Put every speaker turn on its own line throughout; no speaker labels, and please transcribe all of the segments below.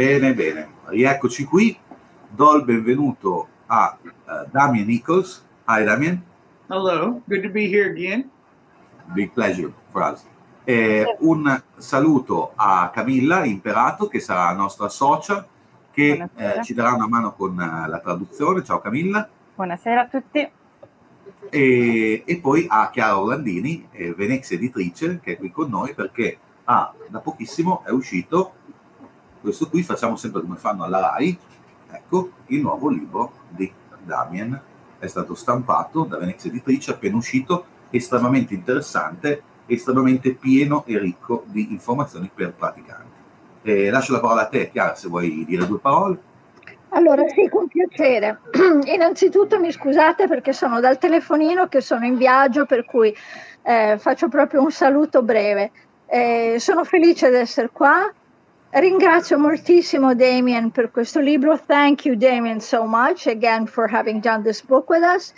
Bene, bene. Rieccoci qui. Do il benvenuto a uh, Damien Nichols. Hi, Damien.
Hello. Good to be here again.
Big pleasure for us. Eh, un saluto a Camilla Imperato, che sarà nostra socia, che eh, ci darà una mano con uh, la traduzione. Ciao Camilla.
Buonasera a tutti.
E, e poi a Chiara Orlandini, eh, Venex editrice, che è qui con noi perché ah, da pochissimo è uscito questo qui, facciamo sempre come fanno alla RAI, ecco, il nuovo libro di Damien, è stato stampato da Venex editrice, appena uscito, estremamente interessante, estremamente pieno e ricco di informazioni per praticanti. Eh, lascio la parola a te, Chiara, se vuoi dire due parole.
Allora sì, con piacere. Innanzitutto mi scusate perché sono dal telefonino che sono in viaggio, per cui eh, faccio proprio un saluto breve. Eh, sono felice di essere qua. Ringrazio moltissimo Damien per questo libro. Thank you Damien so much again for having done this book with us.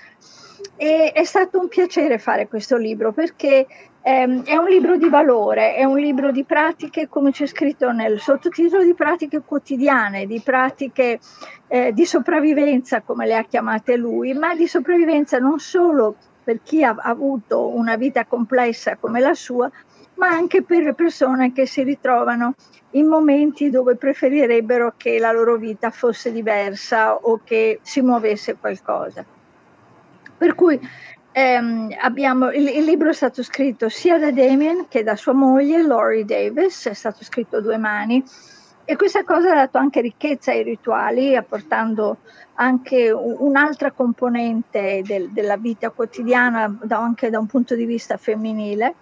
E è stato un piacere fare questo libro perché ehm, è un libro di valore, è un libro di pratiche, come c'è scritto nel sottotitolo, di pratiche quotidiane, di pratiche eh, di sopravvivenza, come le ha chiamate lui, ma di sopravvivenza non solo per chi ha avuto una vita complessa come la sua, ma anche per le persone che si ritrovano in momenti dove preferirebbero che la loro vita fosse diversa o che si muovesse qualcosa. Per cui ehm, abbiamo, il, il, libro è stato scritto sia da Damien che da sua moglie, Laurie Davis, è stato scritto a due mani e questa cosa ha dato anche ricchezza ai rituali, apportando anche un'altra componente del, della vita quotidiana, da, anche da un punto di vista femminile.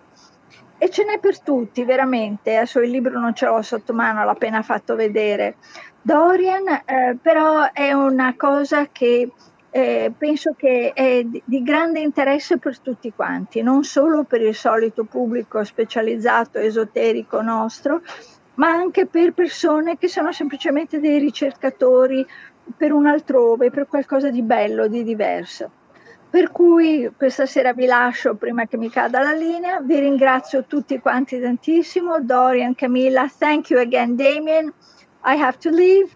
E ce n'è per tutti, veramente. Adesso il libro non ce l'ho sotto mano, l'ho appena fatto vedere. Dorian, eh, però è una cosa che eh, penso che è di grande interesse per tutti quanti, non solo per il solito pubblico specializzato, esoterico nostro, ma anche per persone che sono semplicemente dei ricercatori per un altrove, per qualcosa di bello, di diverso. Per cui questa sera vi lascio prima che mi cada la linea, vi ringrazio tutti quanti tantissimo, Dorian, Camilla, thank you again Damien, I have to leave,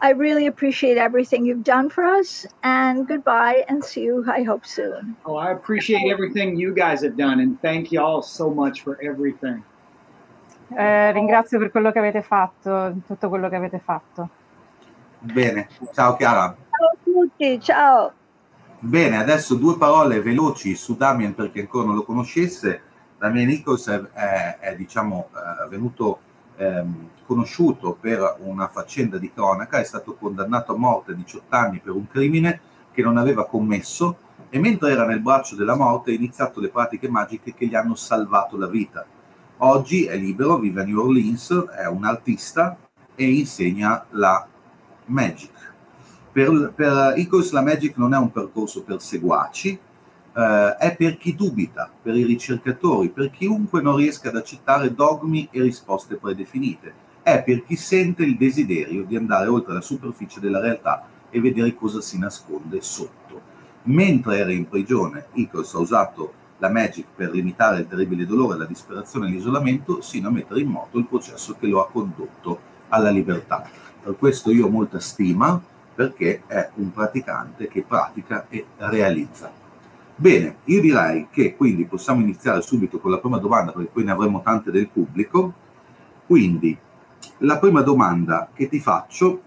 I really appreciate everything you've done for us and goodbye and see you I hope soon.
Oh, I appreciate everything you guys have done and thank you all so much for everything.
Eh, ringrazio per quello che avete fatto, tutto quello che avete fatto.
Bene, ciao Chiara.
Ciao a tutti, ciao.
Bene, adesso due parole veloci su Damien per chi ancora non lo conoscesse. Damien Nichols è, è, è diciamo, è venuto ehm, conosciuto per una faccenda di cronaca, è stato condannato a morte a 18 anni per un crimine che non aveva commesso e mentre era nel braccio della morte ha iniziato le pratiche magiche che gli hanno salvato la vita. Oggi è libero, vive a New Orleans, è un artista e insegna la magic per, per Icos la Magic non è un percorso per seguaci, eh, è per chi dubita, per i ricercatori, per chiunque non riesca ad accettare dogmi e risposte predefinite. È per chi sente il desiderio di andare oltre la superficie della realtà e vedere cosa si nasconde sotto. Mentre era in prigione, Icos ha usato la Magic per limitare il terribile dolore, la disperazione e l'isolamento, sino a mettere in moto il processo che lo ha condotto alla libertà. Per questo io ho molta stima perché è un praticante che pratica e realizza. Bene, io direi che quindi possiamo iniziare subito con la prima domanda perché poi ne avremo tante del pubblico. Quindi la prima domanda che ti faccio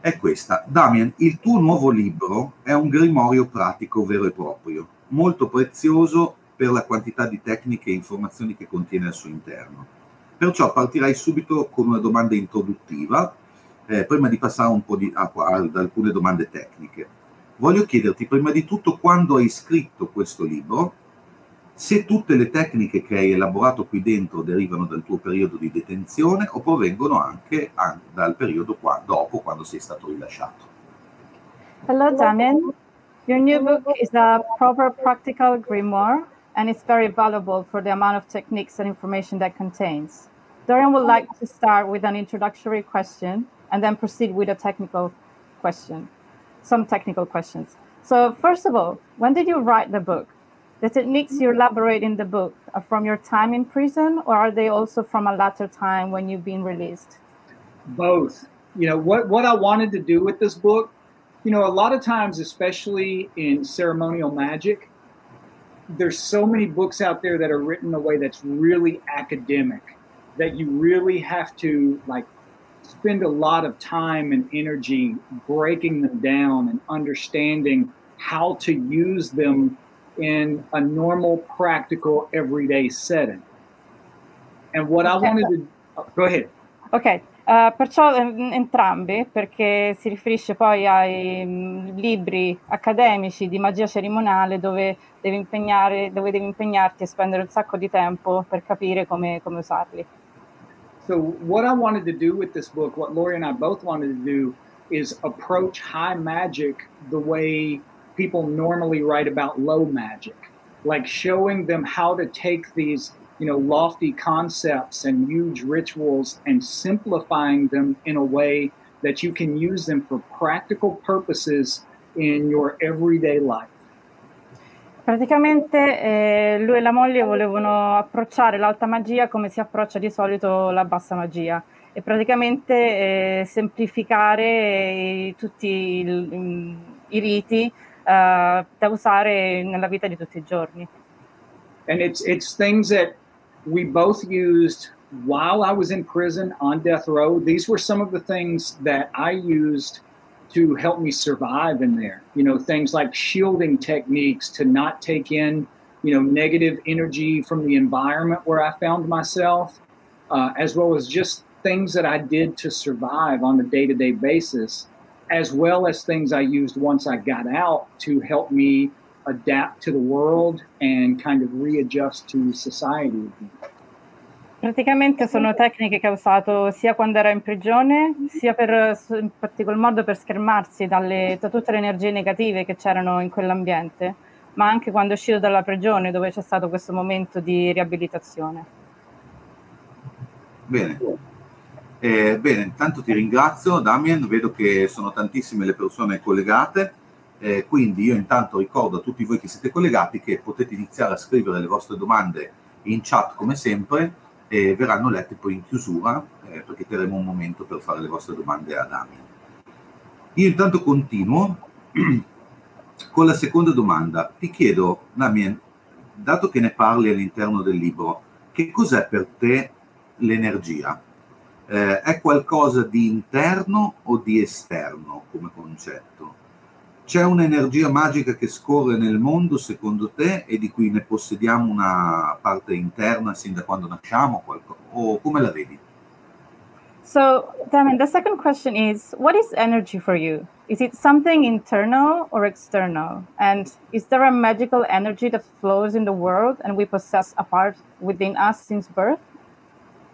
è questa. Damien, il tuo nuovo libro è un grimorio pratico vero e proprio, molto prezioso per la quantità di tecniche e informazioni che contiene al suo interno. Perciò partirei subito con una domanda introduttiva eh, prima di passare un po' di, a, ad alcune domande tecniche, voglio chiederti prima di tutto quando hai scritto questo libro, se tutte le tecniche che hai elaborato qui dentro derivano dal tuo periodo di detenzione o provengono anche, anche dal periodo qua, dopo, quando sei stato rilasciato.
Hello, Damien. Your new book is a proper practical grimoire and it's very valuable for the amount of techniques and information that contains. Dorian would like to start with an introductory question and then proceed with a technical question, some technical questions. So, first of all, when did you write the book? The techniques you elaborate in the book are from your time in prison, or are they also from a later time when you've been released?
Both. You know, what, what I wanted to do with this book, you know, a lot of times, especially in ceremonial magic, there's so many books out there that are written in a way that's really academic that you really have to like spend a lot of time and energy breaking them down and understanding how to use them in a normal, practical, everyday setting. And what I wanted to oh, go ahead.
Ok, uh, perciò entrambi, perché si riferisce poi ai um, libri accademici di magia cerimoniale dove devi, impegnare, dove devi impegnarti e spendere un sacco di tempo per capire come, come usarli.
So, what I wanted to do with this book, what Lori and I both wanted to do, is approach high magic the way people normally write about low magic, like showing them how to take these, you know, lofty concepts and huge rituals and simplifying them in a way that you can use them for practical purposes in your everyday life.
Praticamente eh, lui e la moglie volevano approcciare l'alta magia come si approccia di solito la bassa magia e praticamente eh, semplificare eh, tutti il, i riti uh, da usare nella vita di tutti i giorni.
And it's, it's things that we both used while I was in prison on death row. These were some of the things that I used to help me survive in there. You know, things like shielding techniques to not take in, you know, negative energy from the environment where I found myself, uh, as well as just things that I did to survive on a day to day basis, as well as things I used once I got out to help me adapt to the world and kind of readjust to society.
Praticamente sono tecniche che ha usato sia quando era in prigione, sia per, in particolar modo per schermarsi dalle, da tutte le energie negative che c'erano in quell'ambiente, ma anche quando è uscito dalla prigione dove c'è stato questo momento di riabilitazione.
Bene. Eh, bene, intanto ti ringrazio Damien, vedo che sono tantissime le persone collegate, eh, quindi io intanto ricordo a tutti voi che siete collegati che potete iniziare a scrivere le vostre domande in chat come sempre e verranno lette poi in chiusura eh, perché terremo un momento per fare le vostre domande a Damien. Io intanto continuo con la seconda domanda. Ti chiedo, Damien, dato che ne parli all'interno del libro, che cos'è per te l'energia? Eh, è qualcosa di interno o di esterno come concetto? C'è un'energia magica che scorre nel mondo secondo te e di cui ne possediamo una parte interna sin da quando nasciamo? O come la vedi?
So, Damien, the second question is what is energy for you? Is it something internal or external? And is there a magical energy that flows in the world and we possess a part within us since birth?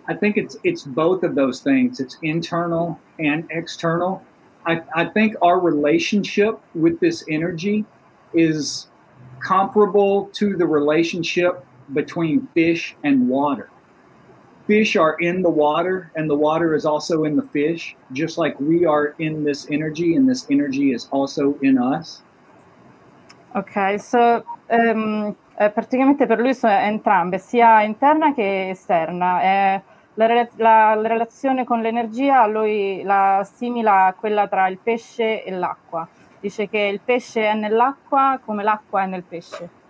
I think it's it's both of those things. It's internal and external. I, I think our relationship with this energy is comparable to the relationship between fish and water. Fish are in the water, and the water is also in the fish, just like we are in this energy, and this energy is also in us.
Ok, so um, praticamente per lui sono entrambe, sia interna che esterna. Eh, La, la, la, relazione con l'energia lui la assimila a quella tra il pesce e l'acqua. Dice che il pesce è nell'acqua come l'acqua è nel pesce.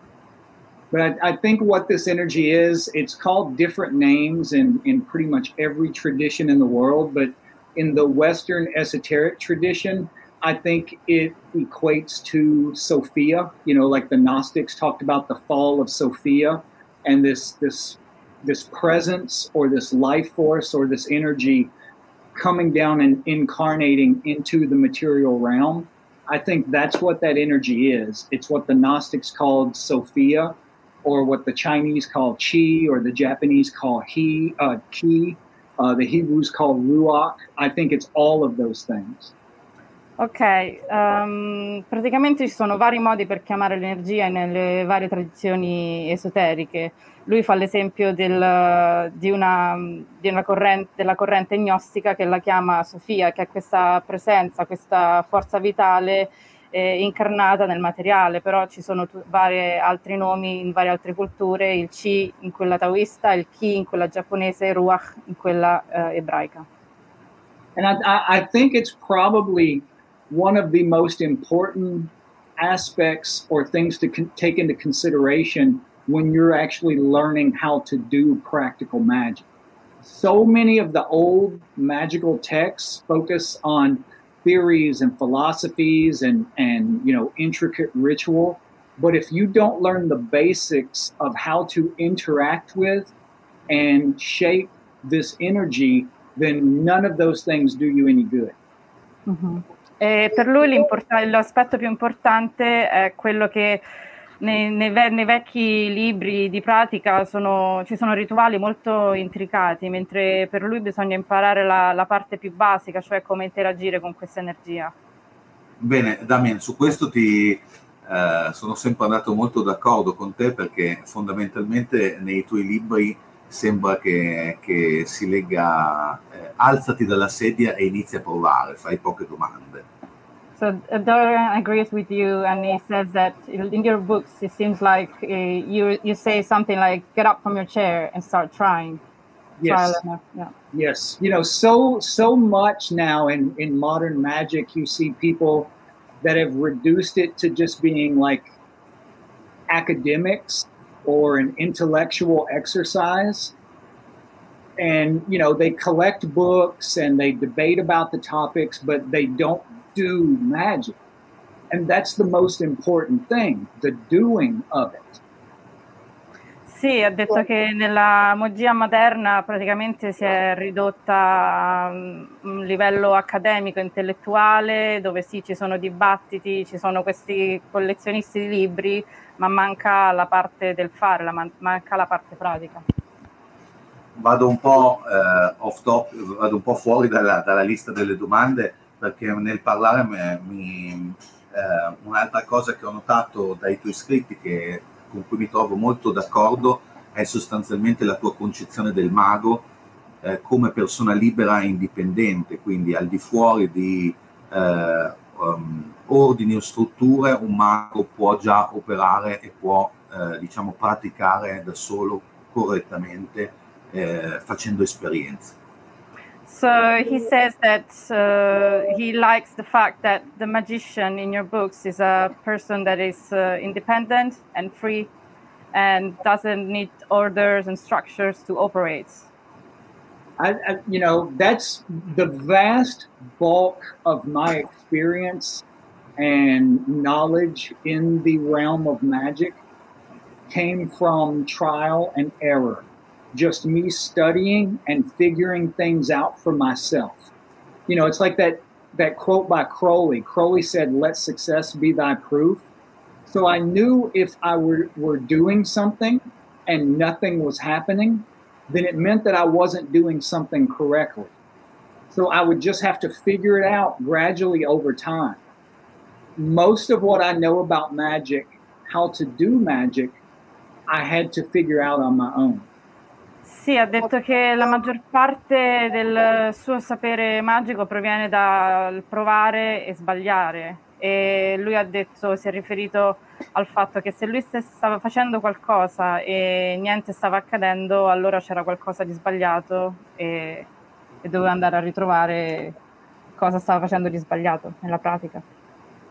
But I, I, think what this energy is, it's called different names in, in pretty much every tradition in the world. But in the Western esoteric tradition, I think it equates to Sophia. You know, like the Gnostics talked about the fall of Sophia and this this this presence or this life force or this energy coming down and incarnating into the material realm. I think that's what that energy is. It's what the Gnostics called Sophia, or what the Chinese call Qi, or the Japanese call He, uh, uh, the Hebrews call Ruach. I think it's all of those things.
Ok, um, praticamente ci sono vari modi per chiamare l'energia nelle varie tradizioni esoteriche. Lui fa l'esempio del, di una, di una corrente, della corrente gnostica che la chiama Sofia, che è questa presenza, questa forza vitale eh, incarnata nel materiale, però ci sono t- vari altri nomi in varie altre culture, il Chi in quella taoista, il Ki in quella giapponese, Ruach in quella eh, ebraica.
And I, I think it's probably one of the most important aspects or things to con- take into consideration when you're actually learning how to do practical magic. So many of the old magical texts focus on theories and philosophies and, and you know intricate ritual. But if you don't learn the basics of how to interact with and shape this energy, then none of those things do you any good.
Mm-hmm. E per lui l'aspetto più importante è quello che nei, nei, nei, vecchi libri di pratica sono, ci sono rituali molto intricati, mentre per lui bisogna imparare la, la parte più basica, cioè come interagire con questa energia.
Bene, Damien, su questo ti eh, sono sempre andato molto d'accordo con te perché fondamentalmente nei tuoi libri sembra che, che si legga eh, alzati dalla sedia e inizia a provare, fai poche domande.
So Dorian agrees with you, and he says that in your books it seems like uh, you you say something like "get up from your chair and start trying."
Yes. Yeah. Yes. You know, so so much now in in modern magic, you see people that have reduced it to just being like academics or an intellectual exercise and you know they collect books and they debate about the topics but they don't do magic. And that's the most important thing the doing of it.
Sì, ha detto che nella magia moderna praticamente si è ridotta a un livello accademico, intellettuale, dove sì, ci sono dibattiti, ci sono questi collezionisti di libri, ma manca la parte del fare, la man- manca la parte pratica.
Vado un po' eh, off top, vado un po' fuori dalla, dalla, lista delle domande perché nel parlare mi, eh, un'altra cosa che ho notato dai tuoi scritti che, con cui mi trovo molto d'accordo è sostanzialmente la tua concezione del mago eh, come persona libera e indipendente, quindi al di fuori di eh, um, ordini o strutture un mago può già operare e può eh, diciamo praticare da solo correttamente eh, facendo esperienze.
So he says that uh, he likes the fact that the magician in your books is a person that is uh, independent and free and doesn't need orders and structures to operate.
I, I, you know, that's the vast bulk of my experience and knowledge in the realm of magic came from trial and error. Just me studying and figuring things out for myself. You know, it's like that that quote by Crowley. Crowley said, "Let success be thy proof." So I knew if I were, were doing something and nothing was happening, then it meant that I wasn't doing something correctly. So I would just have to figure it out gradually over time. Most of what I know about magic, how to do magic, I had to figure out on my own.
Sì, ha detto che la maggior parte del suo sapere magico proviene dal provare e sbagliare e lui ha detto, si è riferito al fatto che se lui stava facendo qualcosa e niente stava accadendo, allora c'era qualcosa di sbagliato e, e doveva andare a ritrovare cosa stava facendo di sbagliato nella pratica.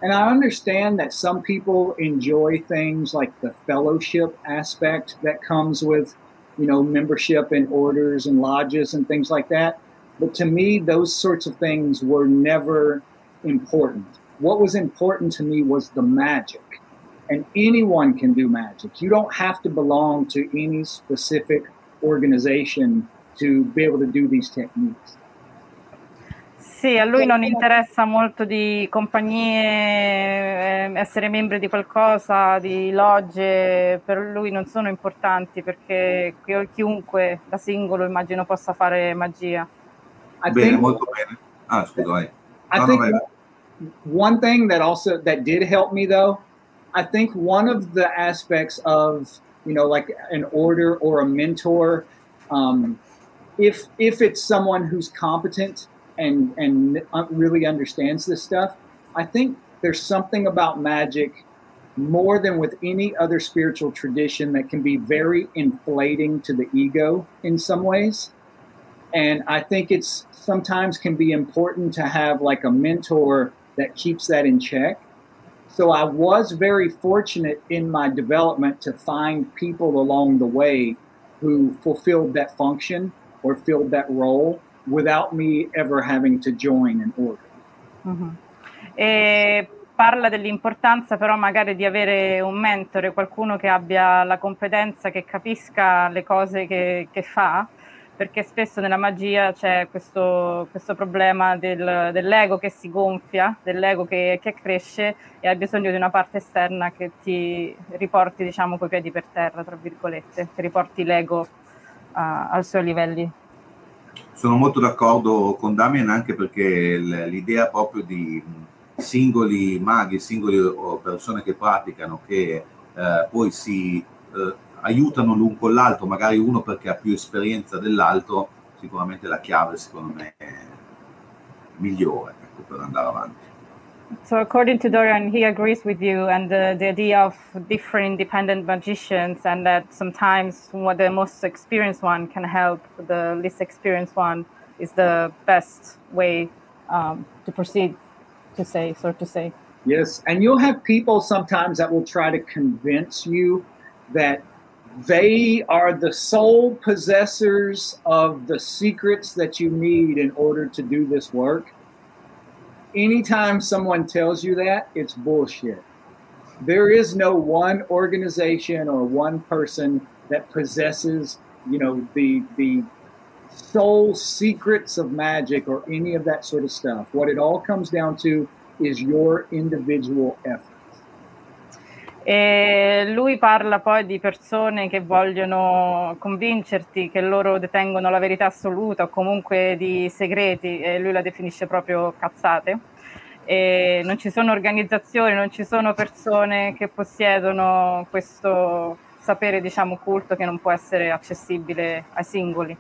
And I understand that some people enjoy things like the fellowship aspect that comes with, you know, membership and orders and lodges and things like that. But to me, those sorts of things were never important. what was important to me was the magic. And anyone can do magic. You don't have to belong to any specific organization to be able to do these techniques.
Sì, a lui non interessa molto di compagnie, eh, essere membri di qualcosa, di logge, per lui non sono importanti perché chiunque da singolo immagino possa fare magia.
Bene, molto bene. Ah, scusa, vai. No, no,
one thing that also that did help me though, I think one of the aspects of you know like an order or a mentor, um, if if it's someone who's competent and and uh, really understands this stuff, I think there's something about magic more than with any other spiritual tradition that can be very inflating to the ego in some ways. And I think it's sometimes can be important to have like a mentor that keeps that in check. So I was very fortunate in my development to find people along the way who fulfilled that function or filled that role without me ever having to join an order.
Mm-hmm. E parla dell'importanza però magari di avere un mentore, qualcuno che abbia la competenza, che capisca le cose che, che fa, perché spesso nella magia c'è questo, questo problema del, dell'ego che si gonfia, dell'ego che, che, cresce e hai bisogno di una parte esterna che ti riporti, diciamo, coi piedi per terra, tra virgolette, che riporti l'ego uh, ai suoi livelli.
Sono molto d'accordo con Damien anche perché l'idea proprio di singoli maghi, singole persone che praticano, che eh, poi si eh, aiutano l'un con l'altro, magari uno perché ha più esperienza dell'altro, sicuramente la chiave secondo me è migliore ecco, per andare avanti.
So according to Dorian, he agrees with you and the, the idea of different independent magicians and that sometimes what the most experienced one can help the least experienced one is the best way um, to proceed to say, so to say.
Yes, and you'll have people sometimes that will try to convince you that they are the sole possessors of the secrets that you need in order to do this work. Anytime someone tells you that, it's bullshit. There is no one organization or one person that possesses, you know, the the sole secrets of magic or any of that sort of stuff. What it all comes down to is your individual effort.
E lui parla poi di persone che vogliono convincerti che loro detengono la verità assoluta o comunque di segreti e lui la definisce proprio cazzate. E non ci sono organizzazioni, non ci sono persone che possiedono questo sapere, diciamo, occulto che non può essere accessibile ai singoli.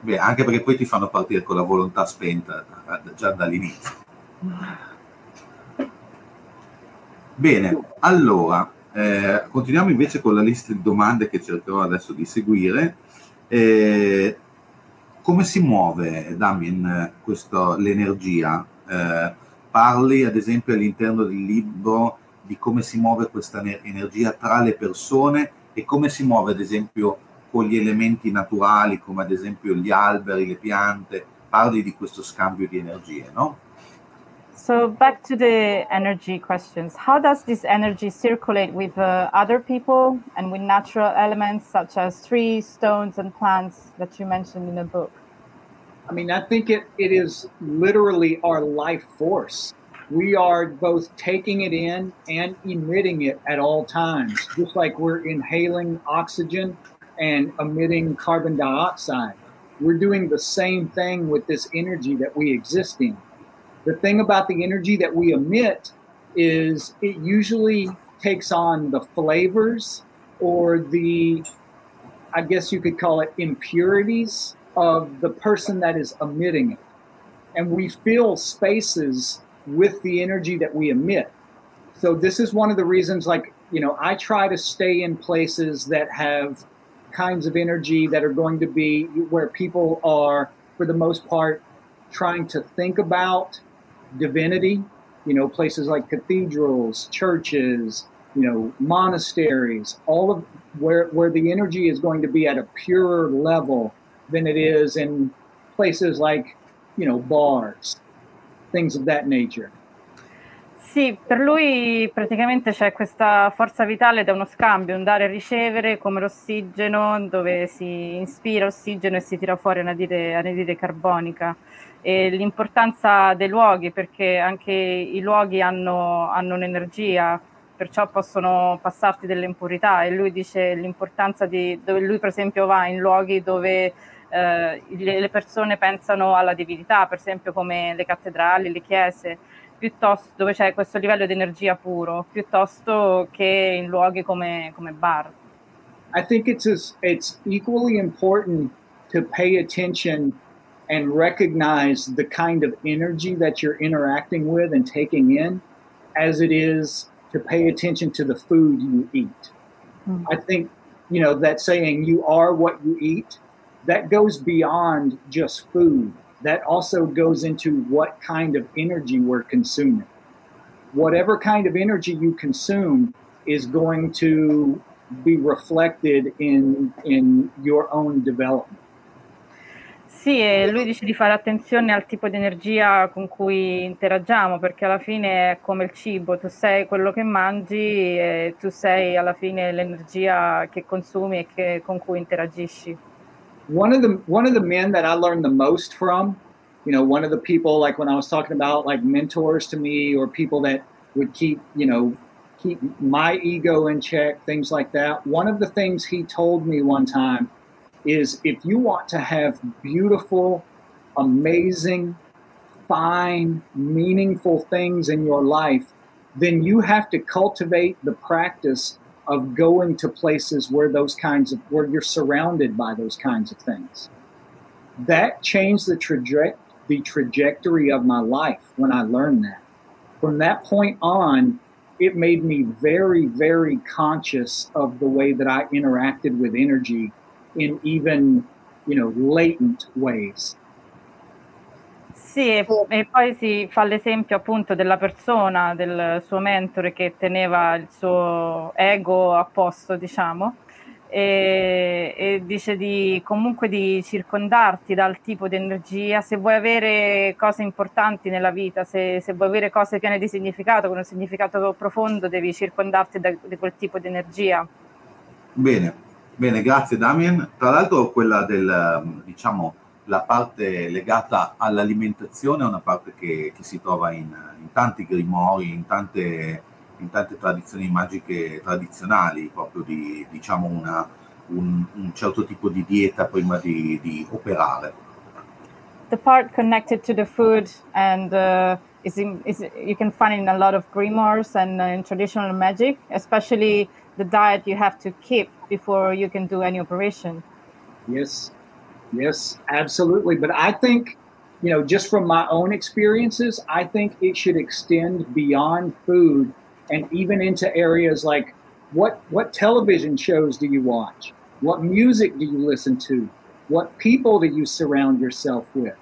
Beh, anche perché poi ti fanno partire con la volontà spenta già dall'inizio. Bene, allora, eh, continuiamo invece con la lista di domande che cercherò adesso di seguire. Eh, come si muove, Damien, questo, l'energia? Eh, parli ad esempio all'interno del libro di come si muove questa energia tra le persone e come si muove ad esempio con gli elementi naturali come ad esempio gli alberi, le piante, parli di questo scambio di energie, no?
So back to the energy questions. How does this energy circulate with uh, other people and with natural elements such as trees, stones, and plants that you mentioned in the book?
I mean, I think it, it is literally our life force. We are both taking it in and emitting it at all times, just like we're inhaling oxygen and emitting carbon dioxide. We're doing the same thing with this energy that we exist in. The thing about the energy that we emit is it usually takes on the flavors or the, I guess you could call it impurities of the person that is emitting it. And we fill spaces with the energy that we emit. So this is one of the reasons, like, you know, I try to stay in places that have kinds of energy that are going to be where people are, for the most part, trying to think about divinity, you know, places like cathedrals, churches, you know, monasteries, all of where where the energy is going to be at a purer level than it is in places like, you know, bars, things of that nature.
Sì, per lui praticamente c'è questa forza vitale da uno scambio, un dare e ricevere come l'ossigeno, dove si inspira ossigeno e si tira fuori anidride, anidride carbonica e l'importanza dei luoghi perché anche i luoghi hanno, hanno un'energia perciò possono passarti delle impurità. E lui dice l'importanza di dove lui per esempio va in luoghi dove eh, le persone pensano alla divinità per esempio come le cattedrali, le chiese piuttosto dove c'è questo livello di energia puro piuttosto che in luoghi come, come bar.
I think it's, it's equally important to pay attention and recognize the kind of energy that you're interacting with and taking in as it is to pay attention to the food you eat. Mm. I think, you know, that saying, you are what you eat, that goes beyond just food. That also goes into what kind of energy we're consuming. Whatever kind of energy you consume is going to be reflected in in your own development.
Sì, e lui dice di fare attenzione al tipo di energia con cui interagiamo, perché alla fine è come il cibo, tu sei quello che mangi e tu sei alla fine l'energia che consumi e che, con cui interagisci.
One of the one of the men that I learned the most from, you know, one of the people like when I was talking about like mentors to me or people that would keep, you know, keep my ego in check, things like that. One of the things he told me one time is if you want to have beautiful, amazing, fine, meaningful things in your life, then you have to cultivate the practice of going to places where those kinds of where you're surrounded by those kinds of things. That changed the traje- the trajectory of my life when I learned that. From that point on, it made me very, very conscious of the way that I interacted with energy in even, you know, latent ways.
Sì, e, poi si fa l'esempio appunto della persona, del suo mentore che teneva il suo ego a posto, diciamo, e, e, dice di comunque di circondarti dal tipo di energia, se vuoi avere cose importanti nella vita, se, se vuoi avere cose piene di significato, con un significato profondo, devi circondarti da, di quel tipo di energia.
Bene, bene, grazie Damien. Tra l'altro quella del, diciamo, la parte legata all'alimentazione è una parte che, che si trova in, in tanti grimori, in tante in tante tradizioni magiche tradizionali, proprio di diciamo una, un, un, certo tipo di dieta prima di, di, operare.
The part connected to the food and uh, is, in, is you can find in a lot of grimoires and uh, in traditional magic, especially the diet you have to keep before you can do any operation.
Yes, yes, absolutely. But I think you know, just from my own experiences, I think it should extend beyond food and even into areas like what what television shows do you watch? What music do you listen to? What people do you surround yourself with?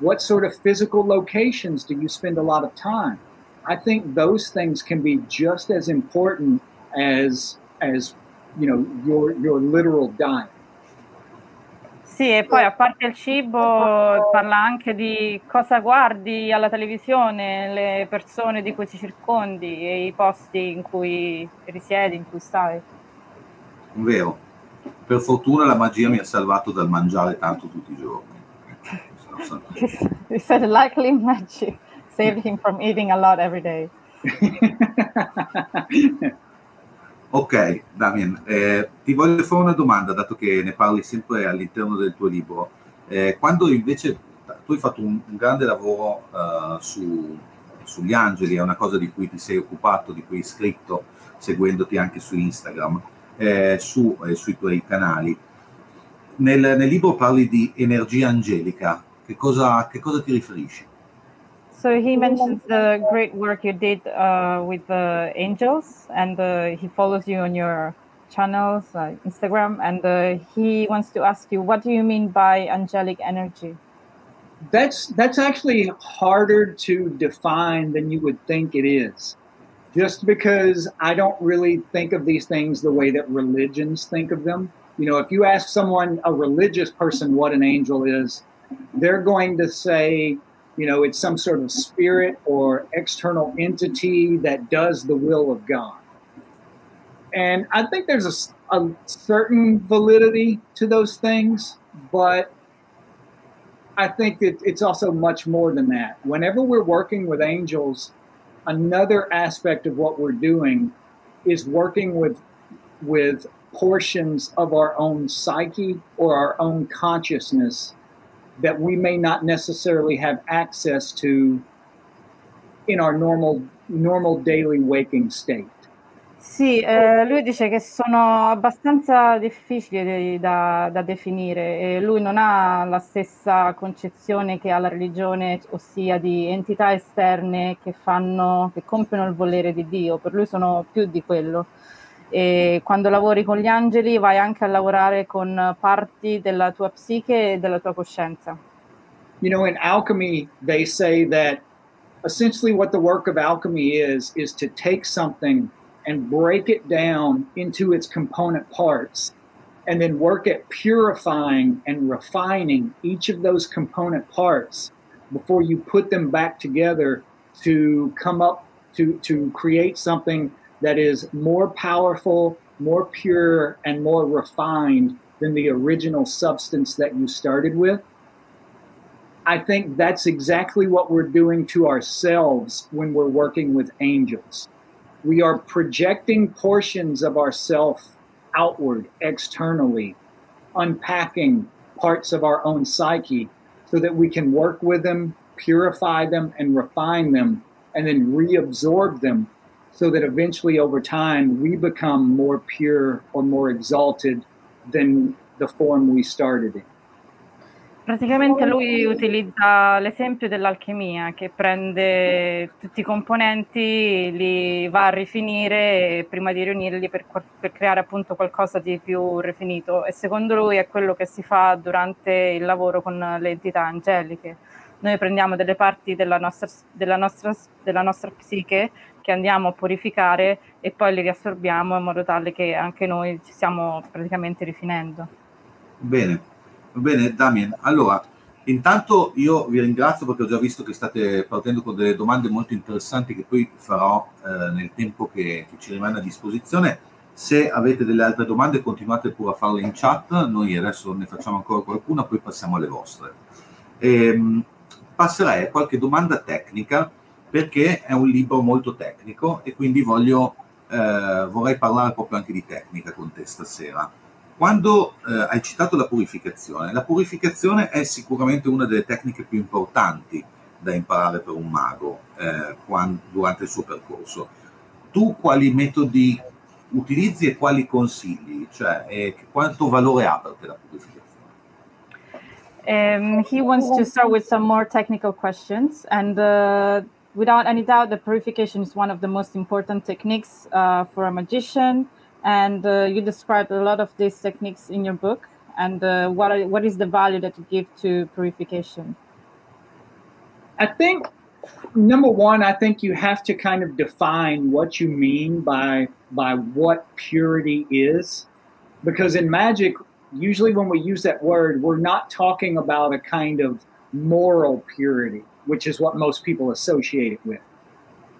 What sort of physical locations do you spend a lot of time? I think those things can be just as important as as you know your your literal diet.
Sì, e poi a parte il cibo parla anche di cosa guardi alla televisione, le persone di cui ti circondi e i posti in cui risiedi, in cui stai.
Vero. Per fortuna la magia mi ha salvato dal mangiare tanto tutti i giorni.
He said likely magic saved him from eating a lot every day.
Ok, Damien, eh, ti voglio fare una domanda, dato che ne parli sempre all'interno del tuo libro. Eh, quando invece tu hai fatto un, un grande lavoro uh, su, sugli angeli, è una cosa di cui ti sei occupato, di cui hai scritto, seguendoti anche su Instagram, eh, su, sui tuoi canali. Nel, nel, libro parli di energia angelica, che cosa, che cosa ti riferisci?
So he mentions the great work you did uh, with the angels, and uh, he follows you on your channels, uh, Instagram, and uh, he wants to ask you, what do you mean by angelic energy?
That's that's actually harder to define than you would think it is. Just because I don't really think of these things the way that religions think of them. You know, if you ask someone, a religious person, what an angel is, they're going to say you know, it's some sort of spirit or external entity that does the will of God. And I think there's a, a certain validity to those things, but I think that it's also much more than that. Whenever we're working with angels, another aspect of what we're doing is working with with portions of our own psyche or our own consciousness that we may not necessarily have access to in our normal, normal daily waking state.
Sì, eh, lui dice che sono abbastanza difficili da, da, definire e lui non ha la stessa concezione che ha la religione, ossia di entità esterne che fanno, che compiono il volere di Dio, per lui sono più di quello. E quando lavori con gli angeli vai anche a lavorare con parti della tua psiche e della tua coscienza.
You know, in alchemy, they say that essentially what the work of alchemy is, is to take something and break it down into its component parts and then work at purifying and refining each of those component parts before you put them back together to come up to, to create something that is more powerful, more pure, and more refined than the original substance that you started with. I think that's exactly what we're doing to ourselves when we're working with angels. We are projecting portions of ourself outward, externally, unpacking parts of our own psyche so that we can work with them, purify them, and refine them, and then reabsorb them so that eventually over time we become more pure or more exalted than the form we started in.
Praticamente lui utilizza l'esempio dell'alchimia che prende tutti i componenti, li va a rifinire prima di riunirli per, per, creare appunto qualcosa di più rifinito e secondo lui è quello che si fa durante il lavoro con le entità angeliche. Noi prendiamo delle parti della nostra, della nostra, della nostra psiche che andiamo a purificare e poi li riassorbiamo in modo tale che anche noi ci stiamo praticamente rifinendo.
Bene, bene Damien. Allora, intanto io vi ringrazio perché ho già visto che state partendo con delle domande molto interessanti che poi farò eh, nel tempo che, che ci rimane a disposizione. Se avete delle altre domande continuate pure a farle in chat, noi adesso ne facciamo ancora qualcuna, poi passiamo alle vostre. Ehm, passerei a qualche domanda tecnica perché è un libro molto tecnico e quindi voglio, eh, vorrei parlare proprio anche di tecnica con te stasera. Quando eh, hai citato la purificazione, la purificazione è sicuramente una delle tecniche più importanti da imparare per un mago eh, quando, durante il suo percorso. Tu quali metodi utilizzi e quali consigli? Cioè, quanto valore ha per te la purificazione?
Um, he wants to start with some more technical questions and uh, without any doubt, the purification is one of the most important techniques uh, for a magician. And uh, you described a lot of these techniques in your book. And uh, what are, what is the value that you give to purification?
I think number one, I think you have to kind of define what you mean by by what purity is, because in magic, usually when we use that word, we're not talking about a kind of moral purity which is what most people associate it with.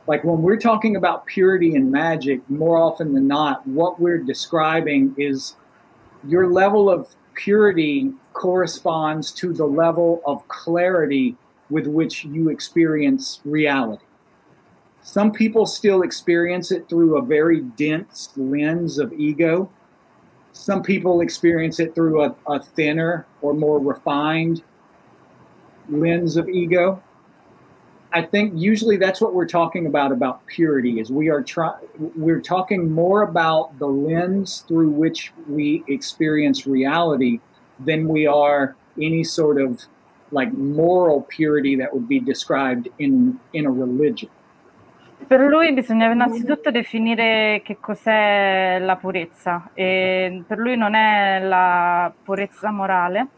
Like when we're talking about purity and magic, more often than not, what we're describing is your level of purity corresponds to the level of clarity with which you experience reality. Some people still experience it through a very dense lens of ego. Some people experience it through a, a thinner or more refined lens of ego. I think usually that's what we're talking about about purity is we are trying we're talking more about the lens through which we experience reality than we are any sort of like moral purity that would be described in in a religion.
Per lui bisogna innanzitutto definire che cos'è la purezza e per lui non è la purezza morale,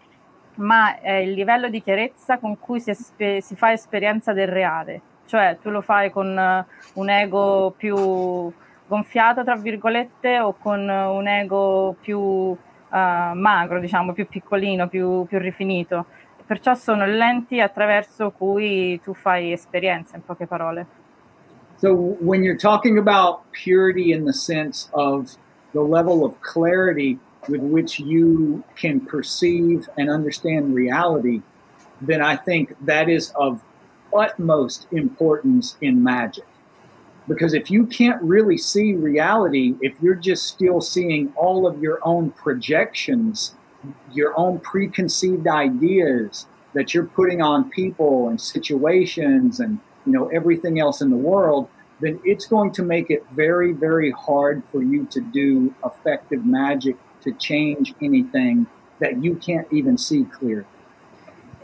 ma è il livello di chiarezza con cui si, espe- si fa esperienza del reale, cioè tu lo fai con eh, un ego più gonfiato, tra virgolette, o con un ego più uh, magro, diciamo, più piccolino, più, più rifinito. Perciò sono lenti attraverso cui tu fai esperienza, in poche parole.
So when you're talking about purity in the sense of the level of clarity with which you can perceive and understand reality, then I think that is of utmost importance in magic. Because if you can't really see reality, if you're just still seeing all of your own projections, your own preconceived ideas that you're putting on people and situations and you know everything else in the world, then it's going to make it very, very hard for you to do effective magic to change anything that you can't even see clearly.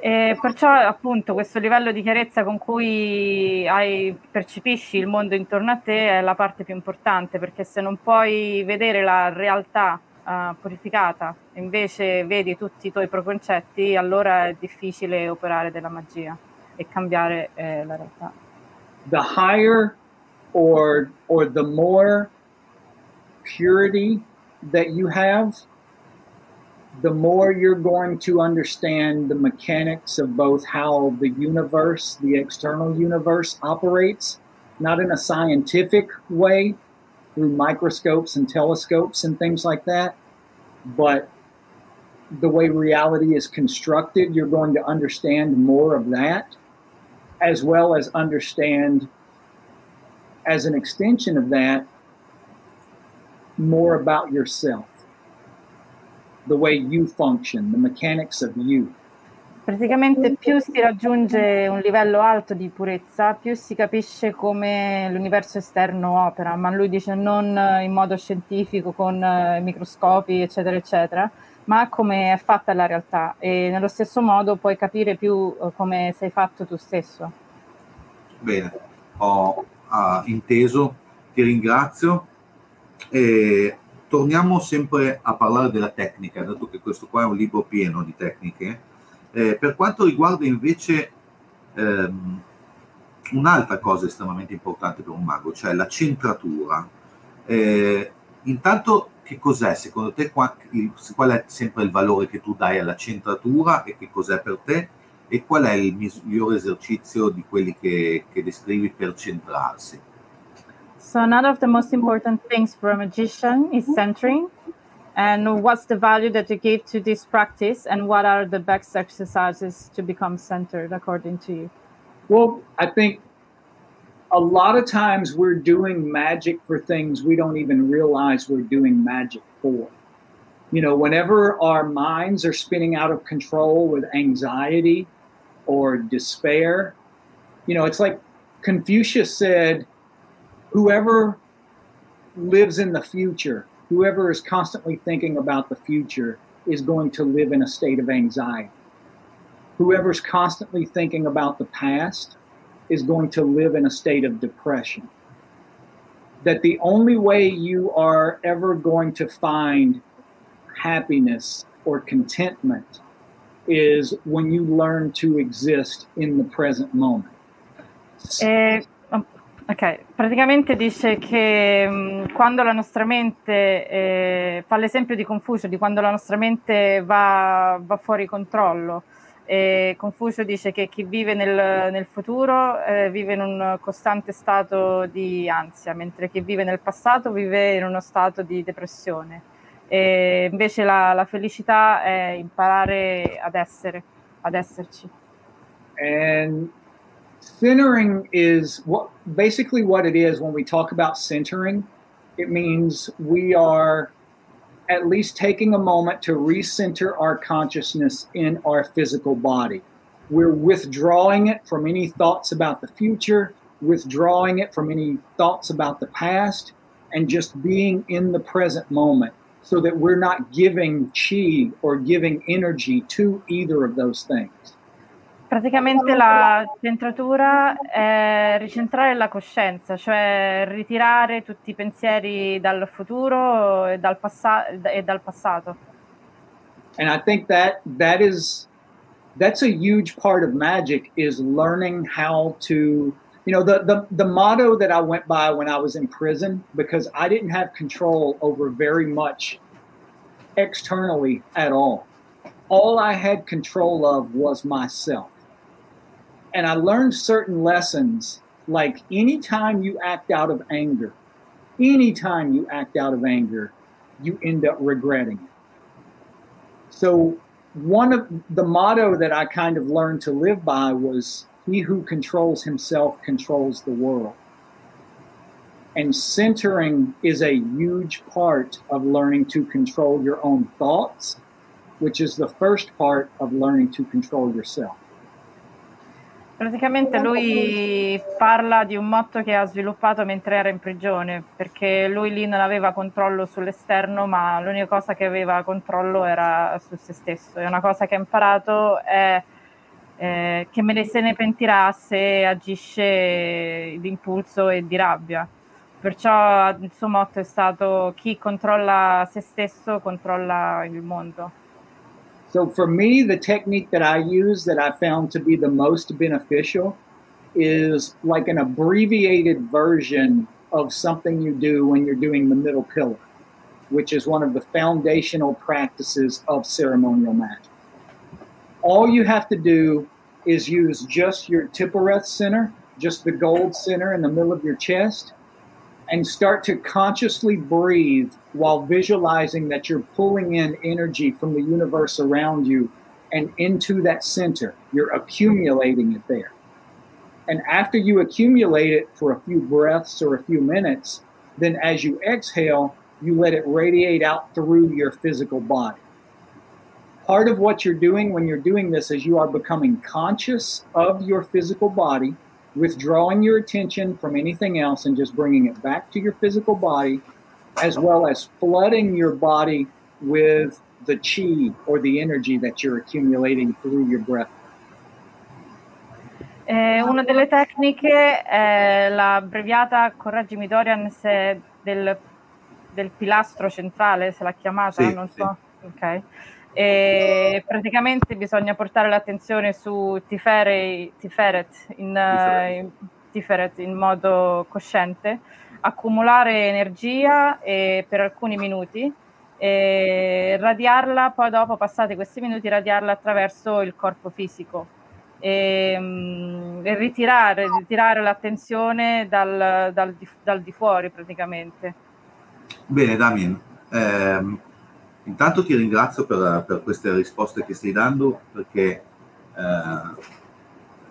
E perciò appunto questo livello di chiarezza con cui hai, percepisci il mondo intorno a te è la parte più importante perché se non puoi vedere la realtà uh, purificata invece vedi tutti i tuoi preconcetti allora è difficile operare della magia e cambiare eh, la realtà.
The higher or, or the more purity that you have the more you're going to understand the mechanics of both how the universe, the external universe, operates, not in a scientific way through microscopes and telescopes and things like that, but the way reality is constructed, you're going to understand more of that, as well as understand, as an extension of that, more about yourself the way you function, the mechanics of you.
Praticamente più si raggiunge un livello alto di purezza, più si capisce come l'universo esterno opera, ma lui dice non in modo scientifico con eh, microscopi, eccetera, eccetera, ma come è fatta la realtà e nello stesso modo puoi capire più eh, come sei fatto tu stesso.
Bene, ho uh, inteso, ti ringrazio e torniamo sempre a parlare della tecnica, dato che questo qua è un libro pieno di tecniche. Eh, per quanto riguarda invece ehm, un'altra cosa estremamente importante per un mago, cioè la centratura. Eh, intanto, che cos'è secondo te? Qual, il, qual è sempre il valore che tu dai alla centratura e che cos'è per te? E qual è il migliore esercizio di quelli che, che descrivi per centrarsi?
So, none of the most important things for a magician is mm-hmm. centering. And what's the value that you give to this practice, and what are the best exercises to become centered, according to you?
Well, I think a lot of times we're doing magic for things we don't even realize we're doing magic for. You know, whenever our minds are spinning out of control with anxiety or despair, you know, it's like Confucius said, whoever lives in the future, whoever is constantly thinking about the future, is going to live in a state of anxiety. Whoever's constantly thinking about the past is going to live in a state of depression. That the only way you are ever going to find happiness or contentment is when you learn to exist in the present moment.
Eh, Ok, praticamente dice che mh, mm, quando la nostra mente, eh, fa l'esempio di Confucio, di quando la nostra mente va, va fuori controllo, e Confucio dice che chi vive nel, nel futuro eh, vive in un costante stato di ansia, mentre chi vive nel passato vive in uno stato di depressione. E invece la, la felicità è imparare ad essere, ad esserci.
And centering is what basically what it is when we talk about centering. It means we are at least taking a moment to recenter our consciousness in our physical body. We're withdrawing it from any thoughts about the future withdrawing it from any thoughts about the past and just being in the present moment so that we're not giving chi or giving energy to either of those things
Praticamente la centratura è ricentrare la coscienza, cioè ritirare tutti i pensieri dal futuro e dal, passa- e dal passato.
And I think that that is that's a huge part of magic is learning how to you know the, the the motto that I went by when I was in prison because I didn't have control over very much externally at all. All I had control of was myself and I learned certain lessons like anytime you act out of anger, anytime you act out of anger, you end up regretting it. So, one of the motto that I kind of learned to live by was he who controls himself controls the world. And centering is a huge part of learning to control your own thoughts, which is the first part of learning to control yourself.
Praticamente lui parla di un motto che ha sviluppato mentre era in prigione, perché lui lì non aveva controllo sull'esterno, ma l'unica cosa che aveva controllo era su se stesso. E una cosa che ha imparato è eh, che me ne se ne pentirà se agisce d'impulso e di rabbia. Perciò il suo motto è stato chi controlla se stesso controlla il mondo.
So for me, the technique that I use that I found to be the most beneficial is like an abbreviated version of something you do when you're doing the middle pillar, which is one of the foundational practices of ceremonial magic. All you have to do is use just your Tippereth center, just the gold center in the middle of your chest, and start to consciously breathe while visualizing that you're pulling in energy from the universe around you and into that center. You're accumulating it there. And after you accumulate it for a few breaths or a few minutes, then as you exhale, you let it radiate out through your physical body. Part of what you're doing when you're doing this is you are becoming conscious of your physical body, withdrawing your attention from anything else and just bringing it back to your physical body, as well as flooding your body with the chi or the energy that you're accumulating through your breath.
Eh, una delle tecniche è l'abbreviata, correggimi Dorian, se del, del pilastro centrale, se l'ha chiamata,
sì,
non
sì.
so. Ok. E praticamente bisogna portare l'attenzione su Tifere, Tiferet, in,
Tiferet.
in, Tiferet in modo cosciente, accumulare energia e, per alcuni minuti e radiarla, poi dopo, passati questi minuti, radiarla attraverso il corpo fisico e, mm, e ritirare, ritirare l'attenzione dal, dal, di, dal di fuori praticamente.
Bene, Damien, ehm, intanto ti ringrazio per, per queste risposte che stai dando perché eh,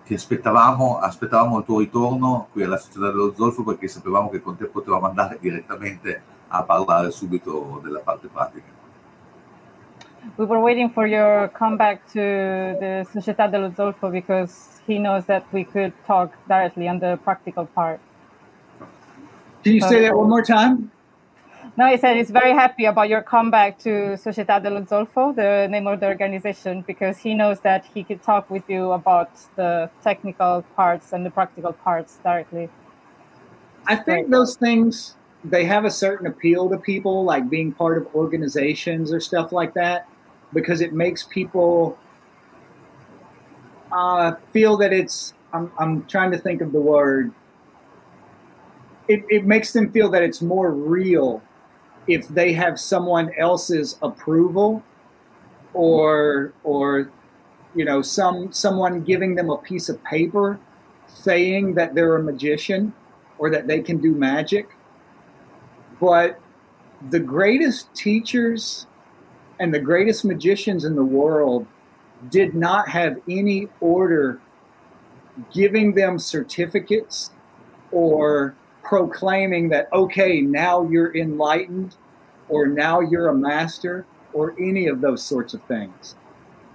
ti aspettavamo, aspettavamo il tuo ritorno qui alla Società dello Zolfo perché sapevamo che con te potevamo andare direttamente a parlare subito della parte pratica.
we were waiting for your comeback to the Società dello Zolfo because he knows that we could talk directly on the practical part.
Can you say that one more time?
No, he said he's very happy about your comeback to Società dello Zolfo, the name of the organization, because he knows that he could talk with you about the technical parts and the practical parts directly.
I think those things they have a certain appeal to people, like being part of organizations or stuff like that, because it makes people uh, feel that it's. I'm, I'm trying to think of the word. It, it makes them feel that it's more real if they have someone else's approval or or you know some someone giving them a piece of paper saying that they're a magician or that they can do magic. But the greatest teachers and the greatest magicians in the world did not have any order giving them certificates or proclaiming that okay now you're enlightened or now you're a master or any of those sorts of things.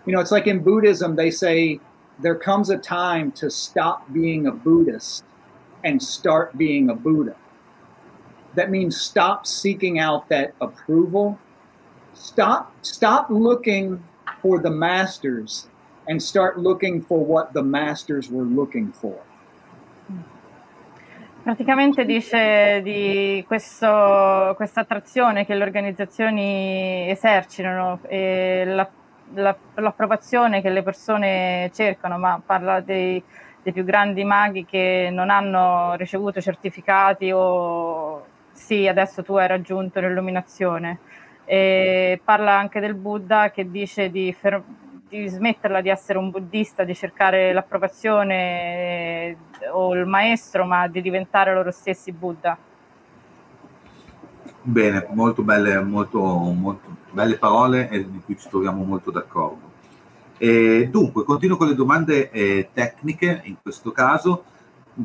You know it's like in buddhism they say there comes a time to stop being a buddhist and start being a buddha. That means stop seeking out that approval. Stop stop looking for the masters and start looking for what the masters were looking for
Praticamente dice di questo, questa attrazione che le organizzazioni esercitano e la, la, l'approvazione che le persone cercano, ma parla dei, dei più grandi maghi che non hanno ricevuto certificati o sì, adesso tu hai raggiunto l'illuminazione. E parla anche del Buddha che dice di, fer- di smetterla di essere un buddista, di cercare l'approvazione eh, o il maestro, ma di diventare loro stessi Buddha.
Bene, molto belle, molto, molto belle parole e di cui ci troviamo molto d'accordo. E dunque, continuo con le domande eh, tecniche in questo caso,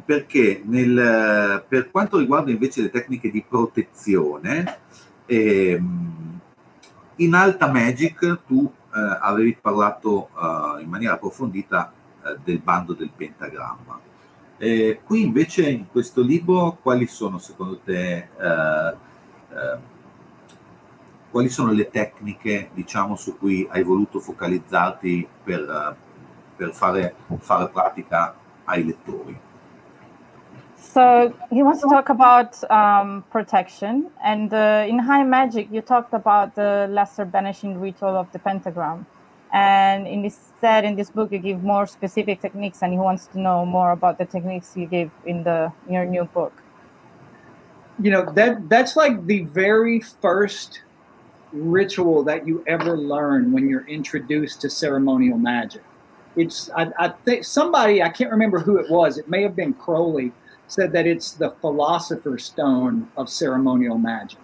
perché nel, per quanto riguarda invece le tecniche di protezione, ehm, in Alta Magic tu eh, avevi parlato eh, in maniera approfondita eh, del bando del pentagramma. Eh, qui invece in questo libro quali sono secondo te eh, eh, quali sono le tecniche diciamo su cui hai voluto focalizzarti per, per fare, fare pratica ai lettori.
So he wants to talk about um, protection, and uh, in High Magic, you talked about the lesser banishing ritual of the pentagram, and in this said in this book you give more specific techniques, and he wants to know more about the techniques you give in the in your new book.
You know that that's like the very first ritual that you ever learn when you're introduced to ceremonial magic. It's I, I think somebody I can't remember who it was. It may have been Crowley said that it's the philosopher's stone of ceremonial magic.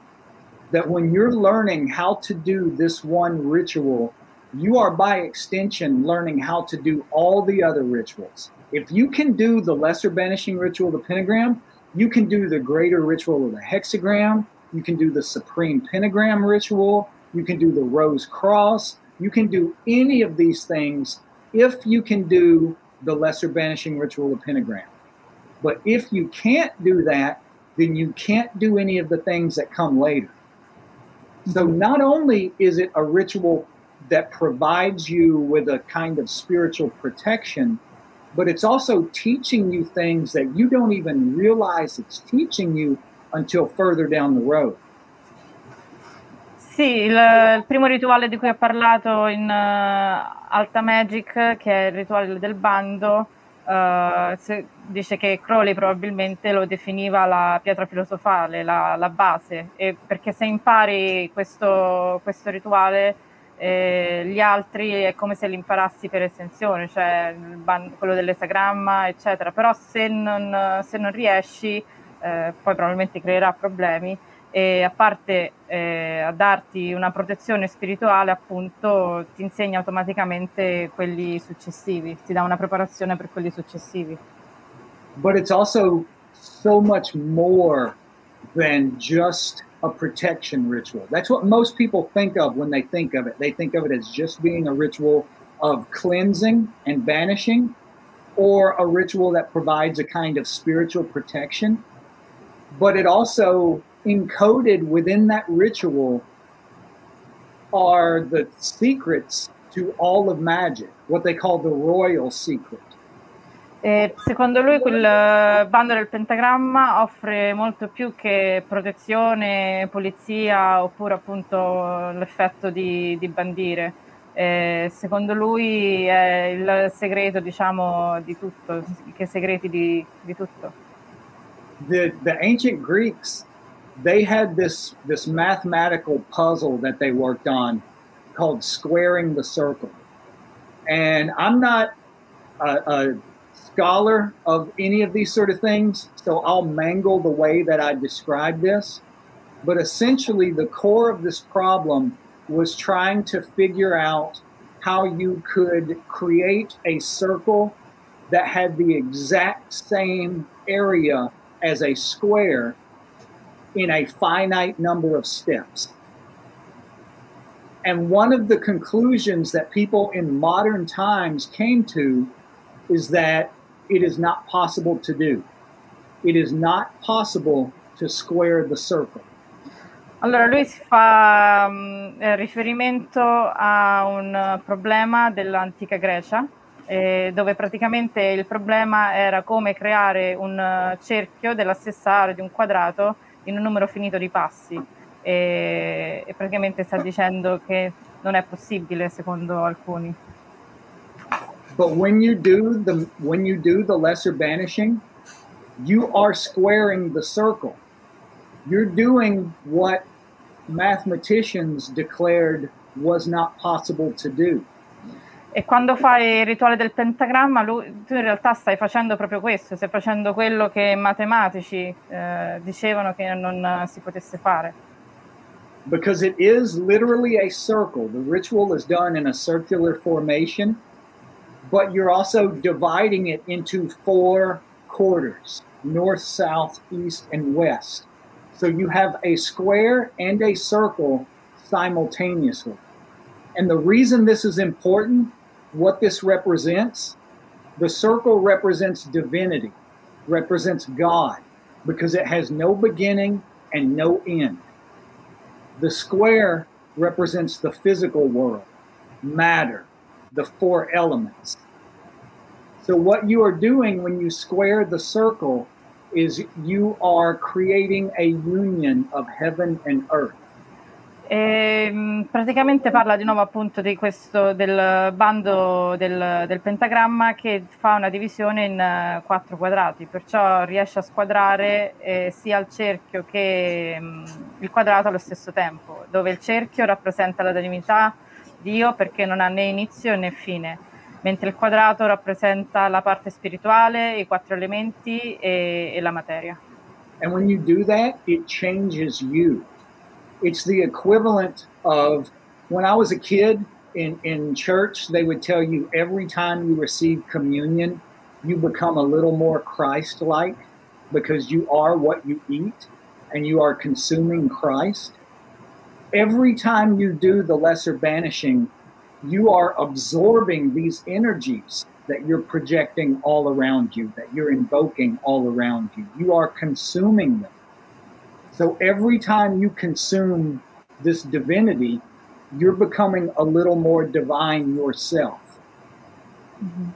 That when you're learning how to do this one ritual, you are by extension learning how to do all the other rituals. If you can do the lesser banishing ritual, the pentagram, you can do the greater ritual of the hexagram, you can do the supreme pentagram ritual, you can do the rose cross, you can do any of these things if you can do the lesser banishing ritual of the pentagram. But if you can't do that, then you can't do any of the things that come later. So not only is it a ritual that provides you with a kind of spiritual protection, but it's also teaching you things that you don't even realize it's teaching you until further down the road.
Sì, il, il, primo rituale di cui ha parlato in uh, Alta Magic, che è il rituale del bando, uh, se, dice che Crowley probabilmente lo definiva la pietra filosofale, la, la base, e perché se impari questo, questo rituale, eh, gli altri è come se li imparassi per estensione, cioè ban- quello dell'esagramma, eccetera. Però se non, se non riesci, eh, poi probabilmente creerà problemi e a parte eh, a darti una protezione spirituale, appunto, ti insegna automaticamente quelli successivi, ti dà una preparazione per quelli successivi.
But it's also so much more than just a protection ritual. That's what most people think of when they think of it. They think of it as just being a ritual of cleansing and banishing, or a ritual that provides a kind of spiritual protection. But it also encoded within that ritual are the secrets to all of magic, what they call the royal secret.
E secondo lui quel bando del pentagramma offre molto più che protezione, polizia oppure appunto l'effetto di, di bandire. E secondo lui è il segreto, diciamo, di tutto, che segreti di, di tutto.
The, the ancient Greeks they had this this mathematical puzzle that they worked on called squaring the circle. And I'm not a, a, scholar of any of these sort of things, so I'll mangle the way that I describe this. But essentially, the core of this problem was trying to figure out how you could create a circle that had the exact same area as a square in a finite number of steps. And one of the conclusions that people in modern times came to is that it is not possible to do. It is not possible to square the circle.
Allora, lui fa um, riferimento a un problema dell'antica Grecia, eh, dove praticamente il problema era come creare un cerchio della stessa area di un quadrato in un numero finito di passi e, e praticamente sta dicendo che non è possibile secondo alcuni.
But when you do the when you do the lesser banishing, you are squaring the circle. You're doing what mathematicians declared was not possible to do.
E quando fai il rituale del pentagramma, lui, tu in realtà stai facendo proprio questo, stai facendo quello che i matematici eh, dicevano che non si potesse fare.
Because it is literally a circle. The ritual is done in a circular formation, but you're also dividing it into four quarters north, south, east, and west. So you have a square and a circle simultaneously. And the reason this is important what this represents. The circle represents divinity, represents God, because it has no beginning and no end. The square represents the physical world, matter, the four elements. So, what you are doing when you square the circle is you are creating a union of heaven and earth.
E, ehm, praticamente parla di nuovo appunto di questo del bando del, del, pentagramma che fa una divisione in uh, quattro quadrati, perciò riesce a squadrare eh, sia il cerchio che mh, mm, il quadrato allo stesso tempo, dove il cerchio rappresenta la divinità Dio perché non ha né inizio né fine, mentre il quadrato rappresenta la parte spirituale, i quattro elementi e, e la materia.
And when you do that, it changes you. It's the equivalent of when I was a kid in, in church, they would tell you every time you receive communion, you become a little more Christ like because you are what you eat and you are consuming Christ. Every time you do the lesser banishing, you are absorbing these energies that you're projecting all around you, that you're invoking all around you. You are consuming them. So every time you consume this divinity, you're becoming a little more divine yourself.
Mm-hmm.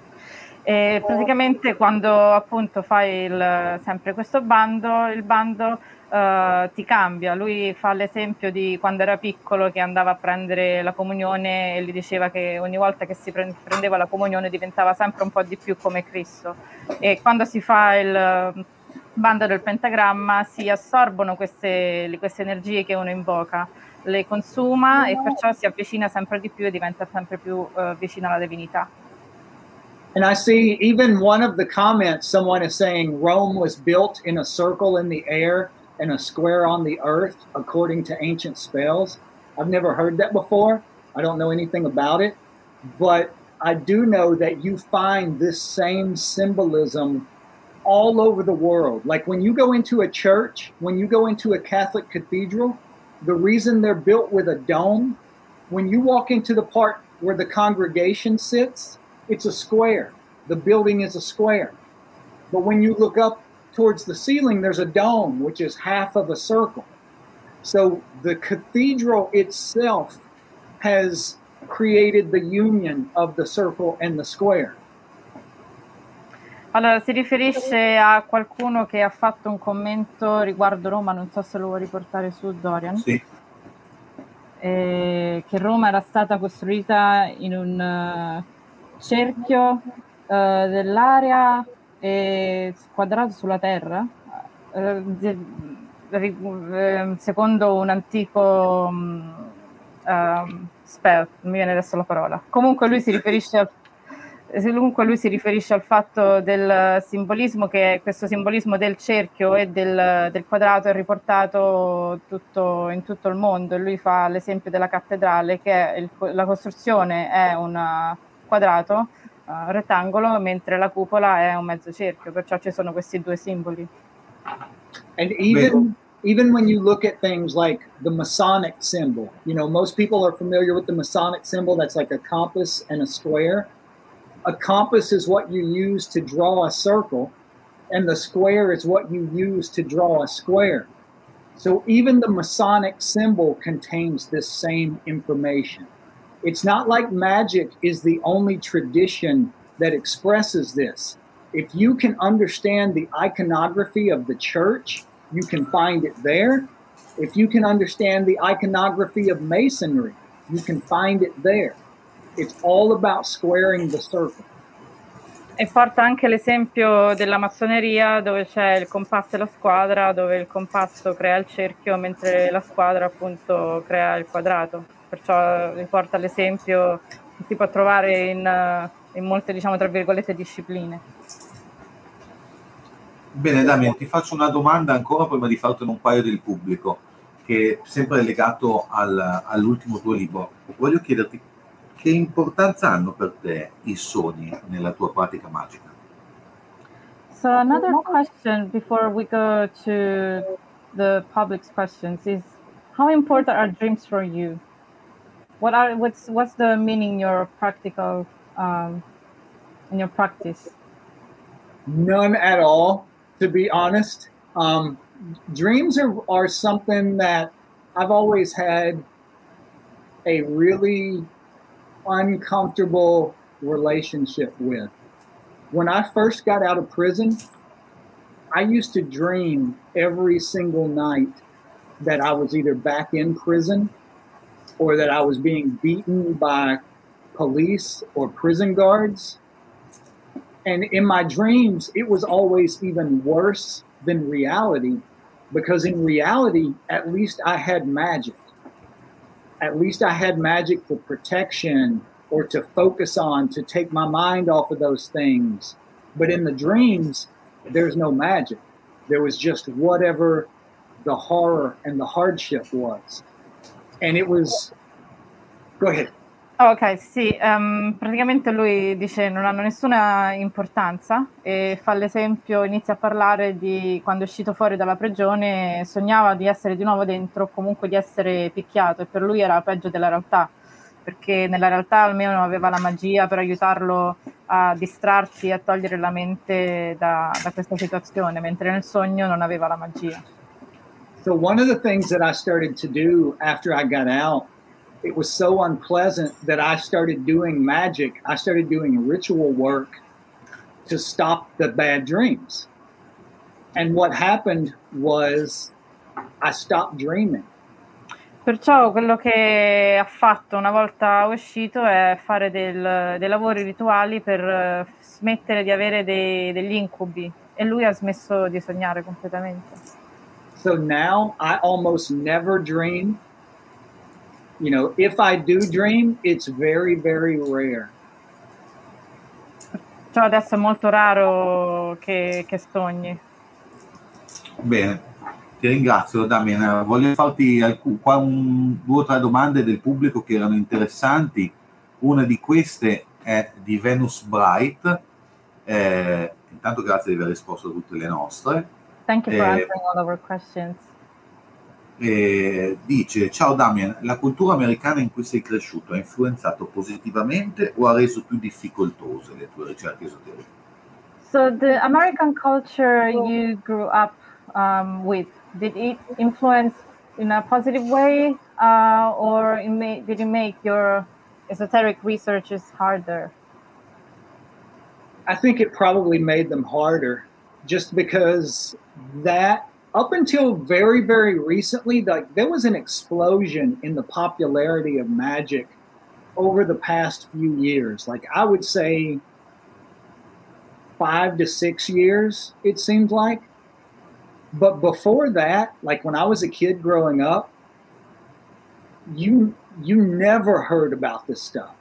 E praticamente quando appunto fai il, sempre questo bando, il bando uh, ti cambia. Lui fa l'esempio di quando era piccolo che andava a prendere la comunione e gli diceva che ogni volta che si prendeva la comunione diventava sempre un po' di più come Cristo. E quando si fa il bando del pentagramma si assorbono queste, queste energie che uno invoca, le consuma e perciò si avvicina sempre di più e diventa sempre più uh, vicino alla divinità.
And I see even one of the comments, someone is saying Rome was built in a circle in the air and a square on the earth, according to ancient spells. I've never heard that before. I don't know anything about it. But I do know that you find this same symbolism all over the world. Like when you go into a church, when you go into a Catholic cathedral, the reason they're built with a dome, when you walk into the part where the congregation sits, it's a square. The building is a square. But when you look up towards the ceiling, there's a dome, which is half of a circle. So the cathedral itself has created the union of the circle and the square.
Allora, si riferisce a qualcuno che ha fatto un commento riguardo Roma, non so se lo vuoi riportare su Dorian.
Sì.
Eh, che Roma era stata costruita in un uh, cerchio uh, dell'area e quadrato sulla terra, uh, secondo un antico um, spell, mi viene adesso la parola. Comunque lui si riferisce al comunque lui si riferisce al fatto del simbolismo, che questo simbolismo del cerchio e del, del quadrato è riportato tutto, in tutto il mondo. Lui fa l'esempio della cattedrale, che il, la costruzione è un quadrato, uh, rettangolo, mentre la cupola è un mezzo cerchio, perciò ci sono questi due simboli.
And even, even when you look at things like the Masonic symbol, you know, most people are familiar with the Masonic symbol that's like a compass and a square. A compass is what you use to draw a circle, and the square is what you use to draw a square. So even the Masonic symbol contains this same information. It's not like magic is the only tradition that expresses this. If you can understand the iconography of the church, you can find it there. If you can understand the iconography of masonry, you can find it there. It's all about squaring the circle.
E porta anche l'esempio della massoneria dove c'è il compasso e la squadra, dove il compasso crea il cerchio mentre la squadra appunto crea il quadrato. Perciò riporta l'esempio che si può trovare in, in molte, diciamo, tra virgolette, discipline.
Bene, Damien, ti faccio una domanda ancora prima di fartene un paio del pubblico, che è sempre legato al, all'ultimo tuo libro. Voglio chiederti che importanza hanno per te i sogni nella tua pratica magica?
So another question before we go to the public's questions is how important are dreams for you? What are what's what's the meaning in your practical um, in your practice?
None at all, to be honest. Um, dreams are, are something that I've always had a really uncomfortable relationship with. when I first got out of prison, I used to dream every single night that I was either back in prison or that I was being beaten by police or prison guards. And in my dreams, it was always even worse than reality because in reality, at least I had magic. At least I had magic for protection or to focus on, to take my mind off of those things. But in the dreams, there's no magic. There was just whatever the horror and the hardship was. And it was. Go ahead.
Ok, sì, um, praticamente lui dice non hanno nessuna importanza e fa l'esempio, inizia a parlare di quando è uscito fuori dalla prigione, sognava di essere di nuovo dentro, comunque di essere picchiato e per lui era peggio della realtà, perché nella realtà almeno aveva la magia per aiutarlo a distrarsi e a togliere la mente da, da questa situazione, mentre nel sogno non aveva la magia.
So one of the things that I started to do after I got out it was so unpleasant that I started doing magic. I started doing ritual work to stop the bad dreams. And what happened was I stopped dreaming.
Perciò quello che ha fatto una volta uscito è fare del, dei lavori rituali per uh, smettere di avere dei, degli incubi e lui ha smesso di sognare completamente.
So now I almost never dream you know, if I do dream, it's very, very rare.
Cioè adesso è molto raro che, che sogni.
Bene, ti ringrazio Damien. Voglio farti alcun, qua un, due o tre domande del pubblico che erano interessanti. Una di queste è di Venus Bright. Eh, intanto grazie di aver risposto a tutte le nostre.
Thank you for eh, answering all our questions
eh, dice ciao Damien, la cultura americana in cui sei cresciuto ha influenzato positivamente o ha reso più difficoltose le tue ricerche esoteriche?
So the American culture you grew up um, with, did it influence in a positive way uh, or it may, did it make your esoteric researches harder?
I think it probably made them harder just because that up until very very recently like there was an explosion in the popularity of magic over the past few years. Like i would say 5 to 6 years it seems like. But before that like when i was a kid growing up you you never heard about this stuff.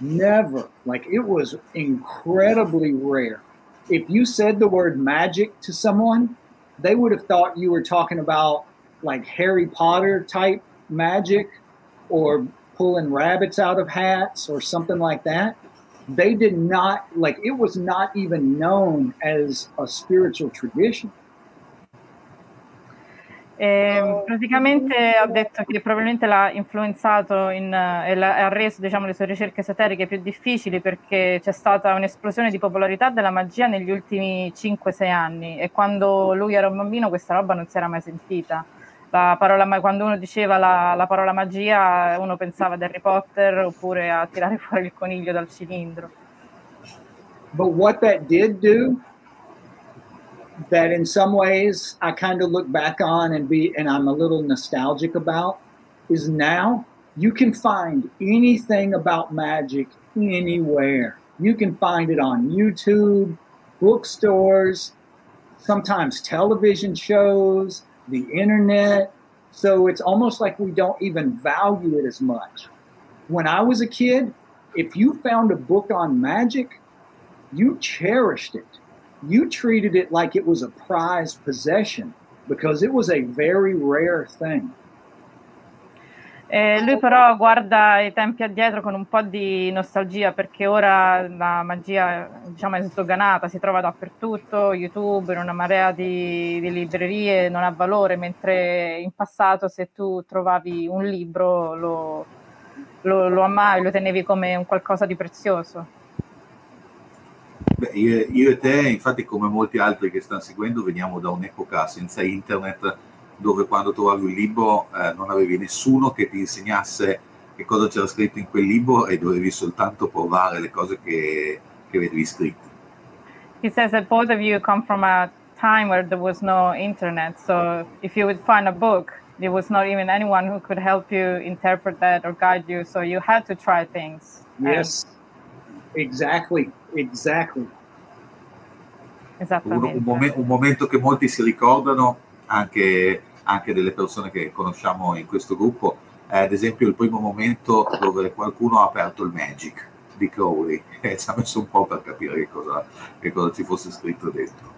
Never. Like it was incredibly rare. If you said the word magic to someone they would have thought you were talking about like Harry Potter type magic or pulling rabbits out of hats or something like that. They did not like it was not even known as a spiritual tradition.
E praticamente ha detto che probabilmente l'ha influenzato in, e ha reso diciamo, le sue ricerche esoteriche più difficili perché c'è stata un'esplosione di popolarità della magia negli ultimi 5-6 anni e quando lui era un bambino questa roba non si era mai sentita. Parola, quando uno diceva la, la, parola magia uno pensava ad Harry Potter oppure a tirare fuori il coniglio dal cilindro.
But what that did do that in some ways I kind of look back on and be and I'm a little nostalgic about is now you can find anything about magic anywhere. You can find it on YouTube, bookstores, sometimes television shows, the internet. So it's almost like we don't even value it as much. When I was a kid, if you found a book on magic, you cherished it you treated it like it was a prized possession because it was a very rare thing.
Eh, lui però guarda i tempi addietro con un po' di nostalgia perché ora la magia diciamo, è sdoganata, si trova dappertutto, YouTube, in una marea di, di, librerie, non ha valore, mentre in passato se tu trovavi un libro lo, lo, lo amavi, lo tenevi come un qualcosa di prezioso.
Beh, io, io, e te, infatti, come molti altri che stanno seguendo, veniamo da un'epoca senza internet dove quando trovavi un libro eh, non avevi nessuno che ti insegnasse che cosa c'era scritto in quel libro e dovevi soltanto provare le cose che, che vedevi scritte.
he says that both of you come from a time where there was no internet. So if you would find a book, there was not even anyone who could help you interpret that or guide you. So you had to try things.
Yes, exactly, exactly.
Un, un, momen- un, momento che molti si ricordano, anche, anche delle persone che conosciamo in questo gruppo, è ad esempio il primo momento dove qualcuno ha aperto il Magic di Crowley e ci ha messo un po' per capire che cosa, che cosa ci fosse scritto dentro.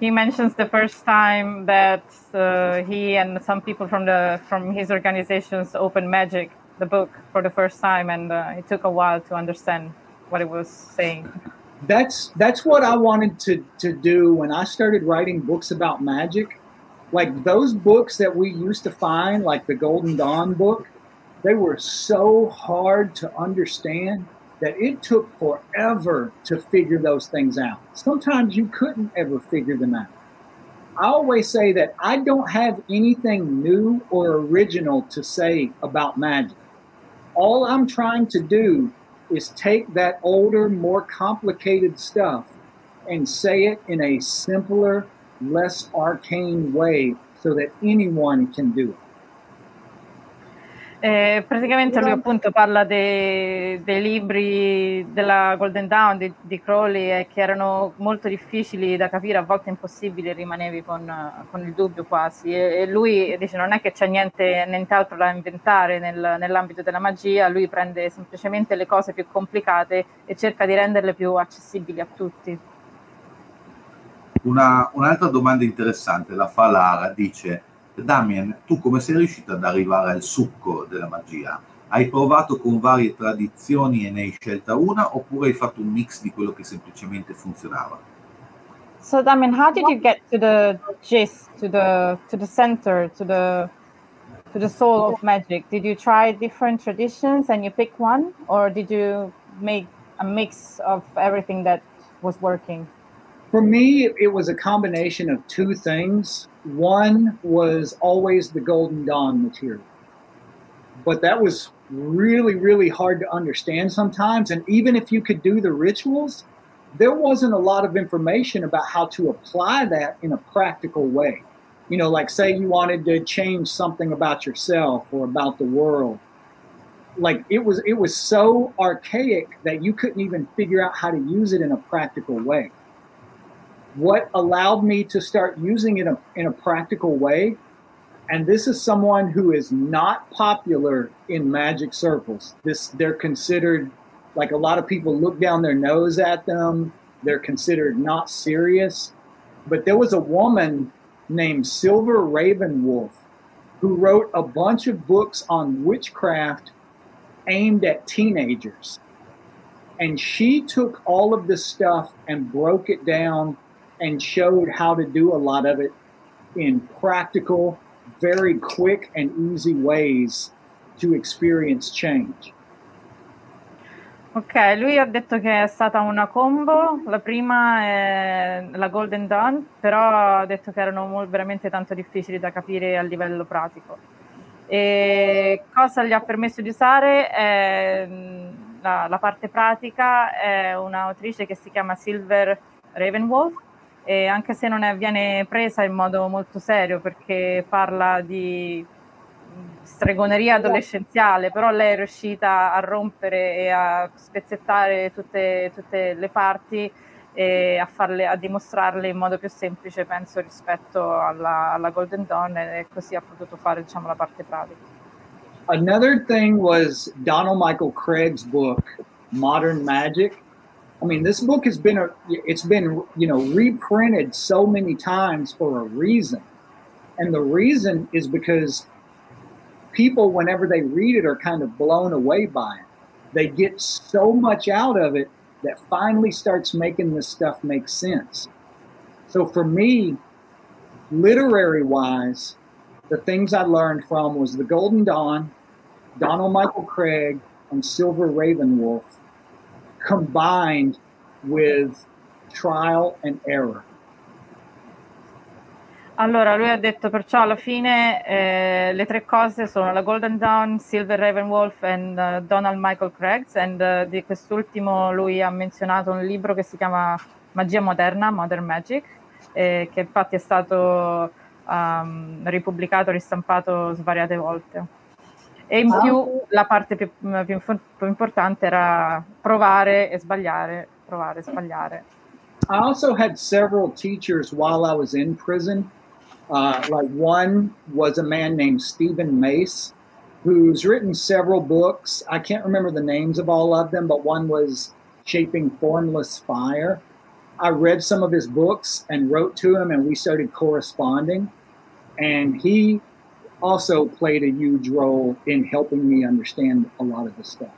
He mentions the first time that uh, he and some people from the from his organizations opened Magic, the book, for the first time, and uh, it took a while to understand what it was saying.
That's that's what I wanted to to do when I started writing books about magic. Like those books that we used to find, like the Golden Dawn book, they were so hard to understand that it took forever to figure those things out. Sometimes you couldn't ever figure them out. I always say that I don't have anything new or original to say about magic. All I'm trying to do is take that older, more complicated stuff and say it in a simpler, less arcane way so that anyone can do it.
Eh, praticamente lui appunto parla dei, dei, libri della Golden Dawn di, di Crowley eh, che erano molto difficili da capire, a volte impossibili, rimanevi con, con il dubbio quasi. E, e, lui dice non è che c'è niente, nient'altro da inventare nel, nell'ambito della magia, lui prende semplicemente le cose più complicate e cerca di renderle più accessibili a tutti.
Una, un'altra domanda interessante la fa Lara, dice Damien, tu come sei riuscito ad arrivare al succo della magia? Hai provato con varie tradizioni e ne hai scelta una oppure hai fatto un mix di quello che semplicemente funzionava?
So Damien, how did you get to the gist, to the to the center, to the to the soul of magic? Did you try different traditions and you pick one or did you make a mix of everything that was working?
For me, it was a combination of two things. One was always the Golden Dawn material, but that was really, really hard to understand sometimes. And even if you could do the rituals, there wasn't a lot of information about how to apply that in a practical way. You know, like say you wanted to change something about yourself or about the world. Like it was it was so archaic that you couldn't even figure out how to use it in a practical way what allowed me to start using it in a, in a practical way. And this is someone who is not popular in magic circles. This they're considered like a lot of people look down their nose at them. They're considered not serious. But there was a woman named silver ravenwolf who wrote a bunch of books on witchcraft aimed at teenagers. And she took all of this stuff and broke it down and showed how to do a lot of it in practical, very quick and easy ways to experience change.
Ok, lui ha detto che è stata una combo, la prima è la Golden Dawn, però ha detto che erano veramente tanto difficili da capire a livello pratico. E cosa gli ha permesso di usare? È, la, la parte pratica è un'autrice che si chiama Silver Ravenwolf, e anche se non è, viene presa in modo molto serio perché parla di stregoneria adolescenziale, però lei è riuscita a rompere e a spezzettare tutte, tutte le parti e a, farle, a dimostrarle in modo più semplice, penso, rispetto alla, alla Golden Dawn e così ha potuto fare diciamo, la parte pratica.
Another thing was Donald Michael Craig's book, Modern Magic. I mean, this book has been a, it's been you know reprinted so many times for a reason, and the reason is because people, whenever they read it, are kind of blown away by it. They get so much out of it that finally starts making this stuff make sense. So for me, literary wise, the things I learned from was The Golden Dawn, Donald Michael Craig, and Silver Ravenwolf combined with trial and error.
Allora, lui ha detto perciò alla fine eh, le tre cose sono la Golden Dawn, Silver Ravenwolf e uh, Donald Michael Craigs e uh, di quest'ultimo lui ha menzionato un libro che si chiama Magia Moderna, Modern Magic, eh, che infatti è stato um, ripubblicato, ristampato svariate volte. E in più la parte più, più, più importante era provare e sbagliare, provare e sbagliare.
I also had several teachers while I was in prison. Uh, like one was a man named Stephen Mace, who's written several books. I can't remember the names of all of them, but one was Shaping Formless Fire. I read some of his books and wrote to him, and we started corresponding. And he also played a huge role in helping me understand a lot of the stuff.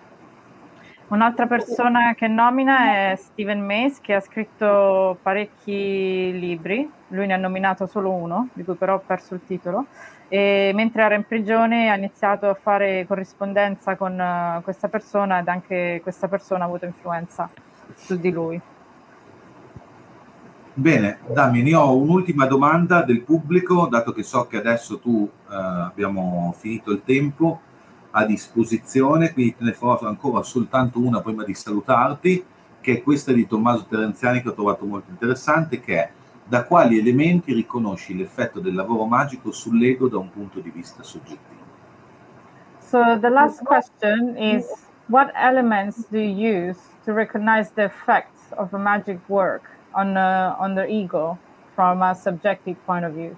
Un'altra persona che nomina è Steven Mace, che ha scritto parecchi libri, lui ne ha nominato solo uno, di cui però ho perso il titolo, e mentre era in prigione ha iniziato a fare corrispondenza con uh, questa persona ed anche questa persona ha avuto influenza su di lui.
Bene, Damien, io ho un'ultima domanda del pubblico, dato che so che adesso tu uh, abbiamo finito il tempo a disposizione, quindi te ne farò ancora soltanto una prima di salutarti, che è questa di Tommaso Terenziani che ho trovato molto interessante, che è da quali elementi riconosci l'effetto del lavoro magico sull'ego da un punto di vista soggettivo?
So the last question is what elements do you use to recognize the effects of a magic work on uh, on the ego from a subjective point of view?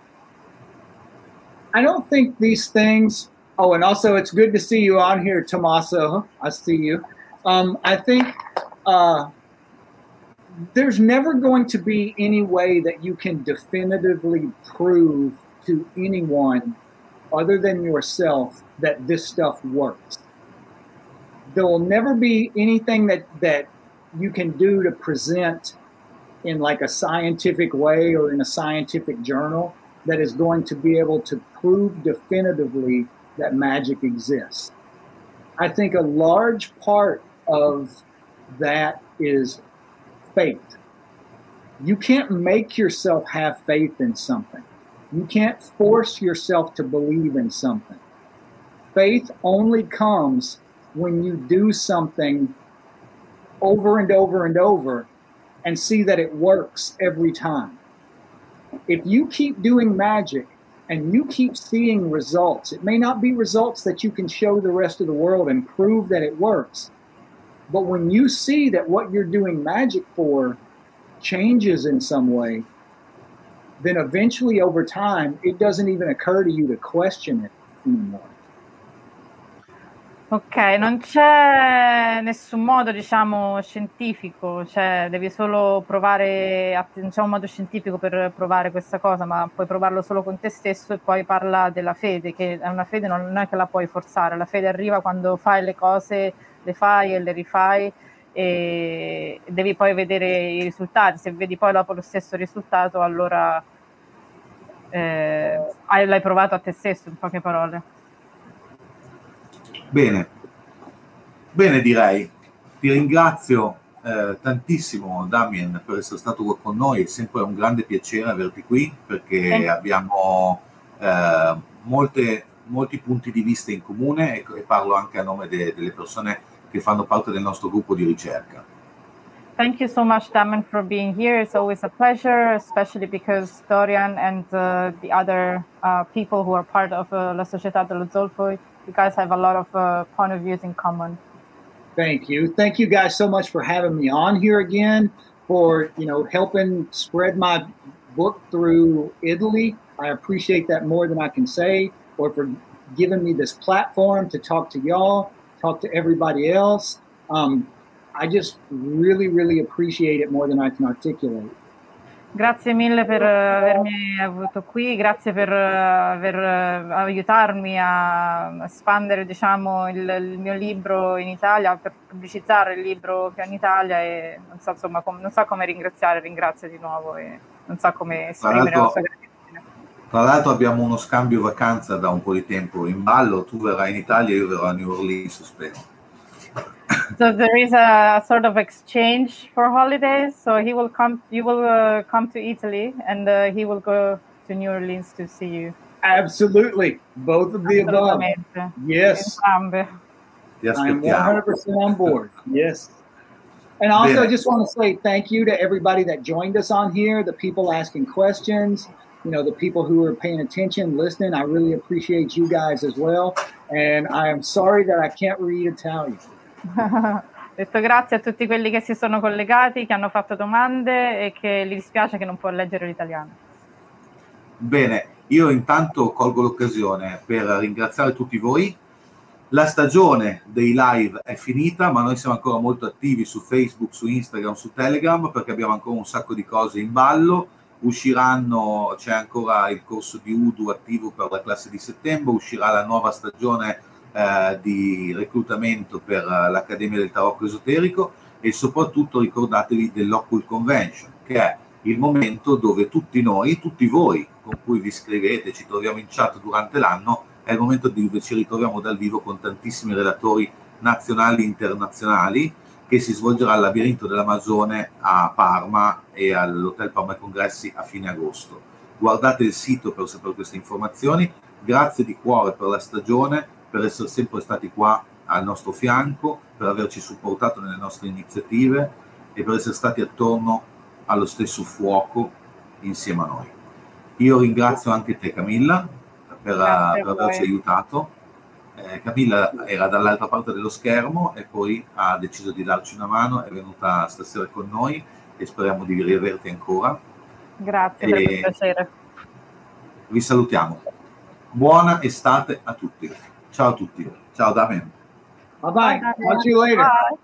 I don't think these things Oh, and also it's good to see you on here, Tommaso. I see you. Um, I think uh, there's never going to be any way that you can definitively prove to anyone other than yourself that this stuff works. There will never be anything that that you can do to present in like a scientific way or in a scientific journal that is going to be able to prove definitively that magic exists. I think a large part of that is faith. You can't make yourself have faith in something. You can't force yourself to believe in something. Faith only comes when you do something over and over and over and see that it works every time. If you keep doing magic and you keep seeing results. It may not be results that you can show the rest of the world and prove that it works. But when you see that what you're doing magic for changes in some way, then eventually over time, it doesn't even occur to you to question it anymore.
Ok, non c'è nessun modo, diciamo, scientifico, cioè devi solo provare, non c'è un modo scientifico per provare questa cosa, ma puoi provarlo solo con te stesso e poi parla della fede, che è una fede non è che la puoi forzare, la fede arriva quando fai le cose, le fai e le rifai e devi poi vedere i risultati, se vedi poi dopo lo stesso risultato allora eh, l'hai provato a te stesso, in poche parole.
Bene, bene direi. Ti ringrazio eh, tantissimo Damien per essere stato qua con noi, è sempre un grande piacere averti qui perché eh. abbiamo eh, molte, molti punti di vista in comune e, e parlo anche a nome de, delle persone che fanno parte del nostro gruppo di ricerca.
Thank you so much, Damien, for being here. It's always a pleasure, especially because Dorian and uh, the other uh, people who are part of uh, La Società dello Zolfo you guys have a lot of uh, point of views in common.
Thank you. Thank you guys so much for having me on here again, for you know helping spread my book through Italy. I appreciate that more than I can say, or for giving me this platform to talk to y'all, talk to everybody else. Um, I just really, really appreciate it more than I can articulate.
Grazie mille per avermi avuto qui, grazie per, per aiutarmi a espandere diciamo, il, il, mio libro in Italia, per pubblicizzare il libro in Italia e non so, insomma, com- non so come ringraziare, ringrazio di nuovo e non so come esprimere la sua gratitudine.
Tra l'altro abbiamo uno scambio vacanza da un po' di tempo in ballo, tu verrai in Italia, io verrò a New Orleans, spero.
So there is a sort of exchange for holidays. So he will come, you will uh, come to Italy, and uh, he will go to New Orleans to see you.
Absolutely, both of the above. Yes, Yes, I am 100% on board. Yes. And also,
Bene.
I just want to say thank you to everybody that joined us on here, the people asking questions, you know, the people who are paying attention, listening. I really appreciate you guys as well. And I am sorry that I can't read Italian.
Detto grazie a tutti quelli che si sono collegati, che hanno fatto domande e che gli dispiace che non può leggere l'italiano.
Bene, io intanto colgo l'occasione per ringraziare tutti voi. La stagione dei live è finita, ma noi siamo ancora molto attivi su Facebook, su Instagram, su Telegram perché abbiamo ancora un sacco di cose in ballo. Usciranno, c'è ancora il corso di Udu attivo per la classe di settembre, uscirà la nuova stagione eh, di reclutamento per eh, l'Accademia del Tarocco Esoterico e soprattutto ricordatevi dell'Occult Convention, che è il momento dove tutti noi, tutti voi con cui vi scrivete, ci troviamo in chat durante l'anno, è il momento dove ci ritroviamo dal vivo con tantissimi relatori nazionali e internazionali che si svolgerà al labirinto dell'Amazone a Parma e all'Hotel Parma Congressi a fine agosto. Guardate il sito per sapere queste informazioni. Grazie di cuore per la stagione, per essere sempre stati qua al nostro fianco, per averci supportato nelle nostre iniziative e per essere stati attorno allo stesso fuoco insieme a noi. Io ringrazio anche te Camilla per, per averci aiutato. Eh, Camilla era dall'altra parte dello schermo e poi ha deciso di darci una mano, è venuta stasera con noi e speriamo di riaverti ancora.
Grazie, per
E-
il piacere.
Vi salutiamo. Buona estate a tutti. Ciao a tutti. Ciao Damien.
Bye bye. Talk to you later.
Bye.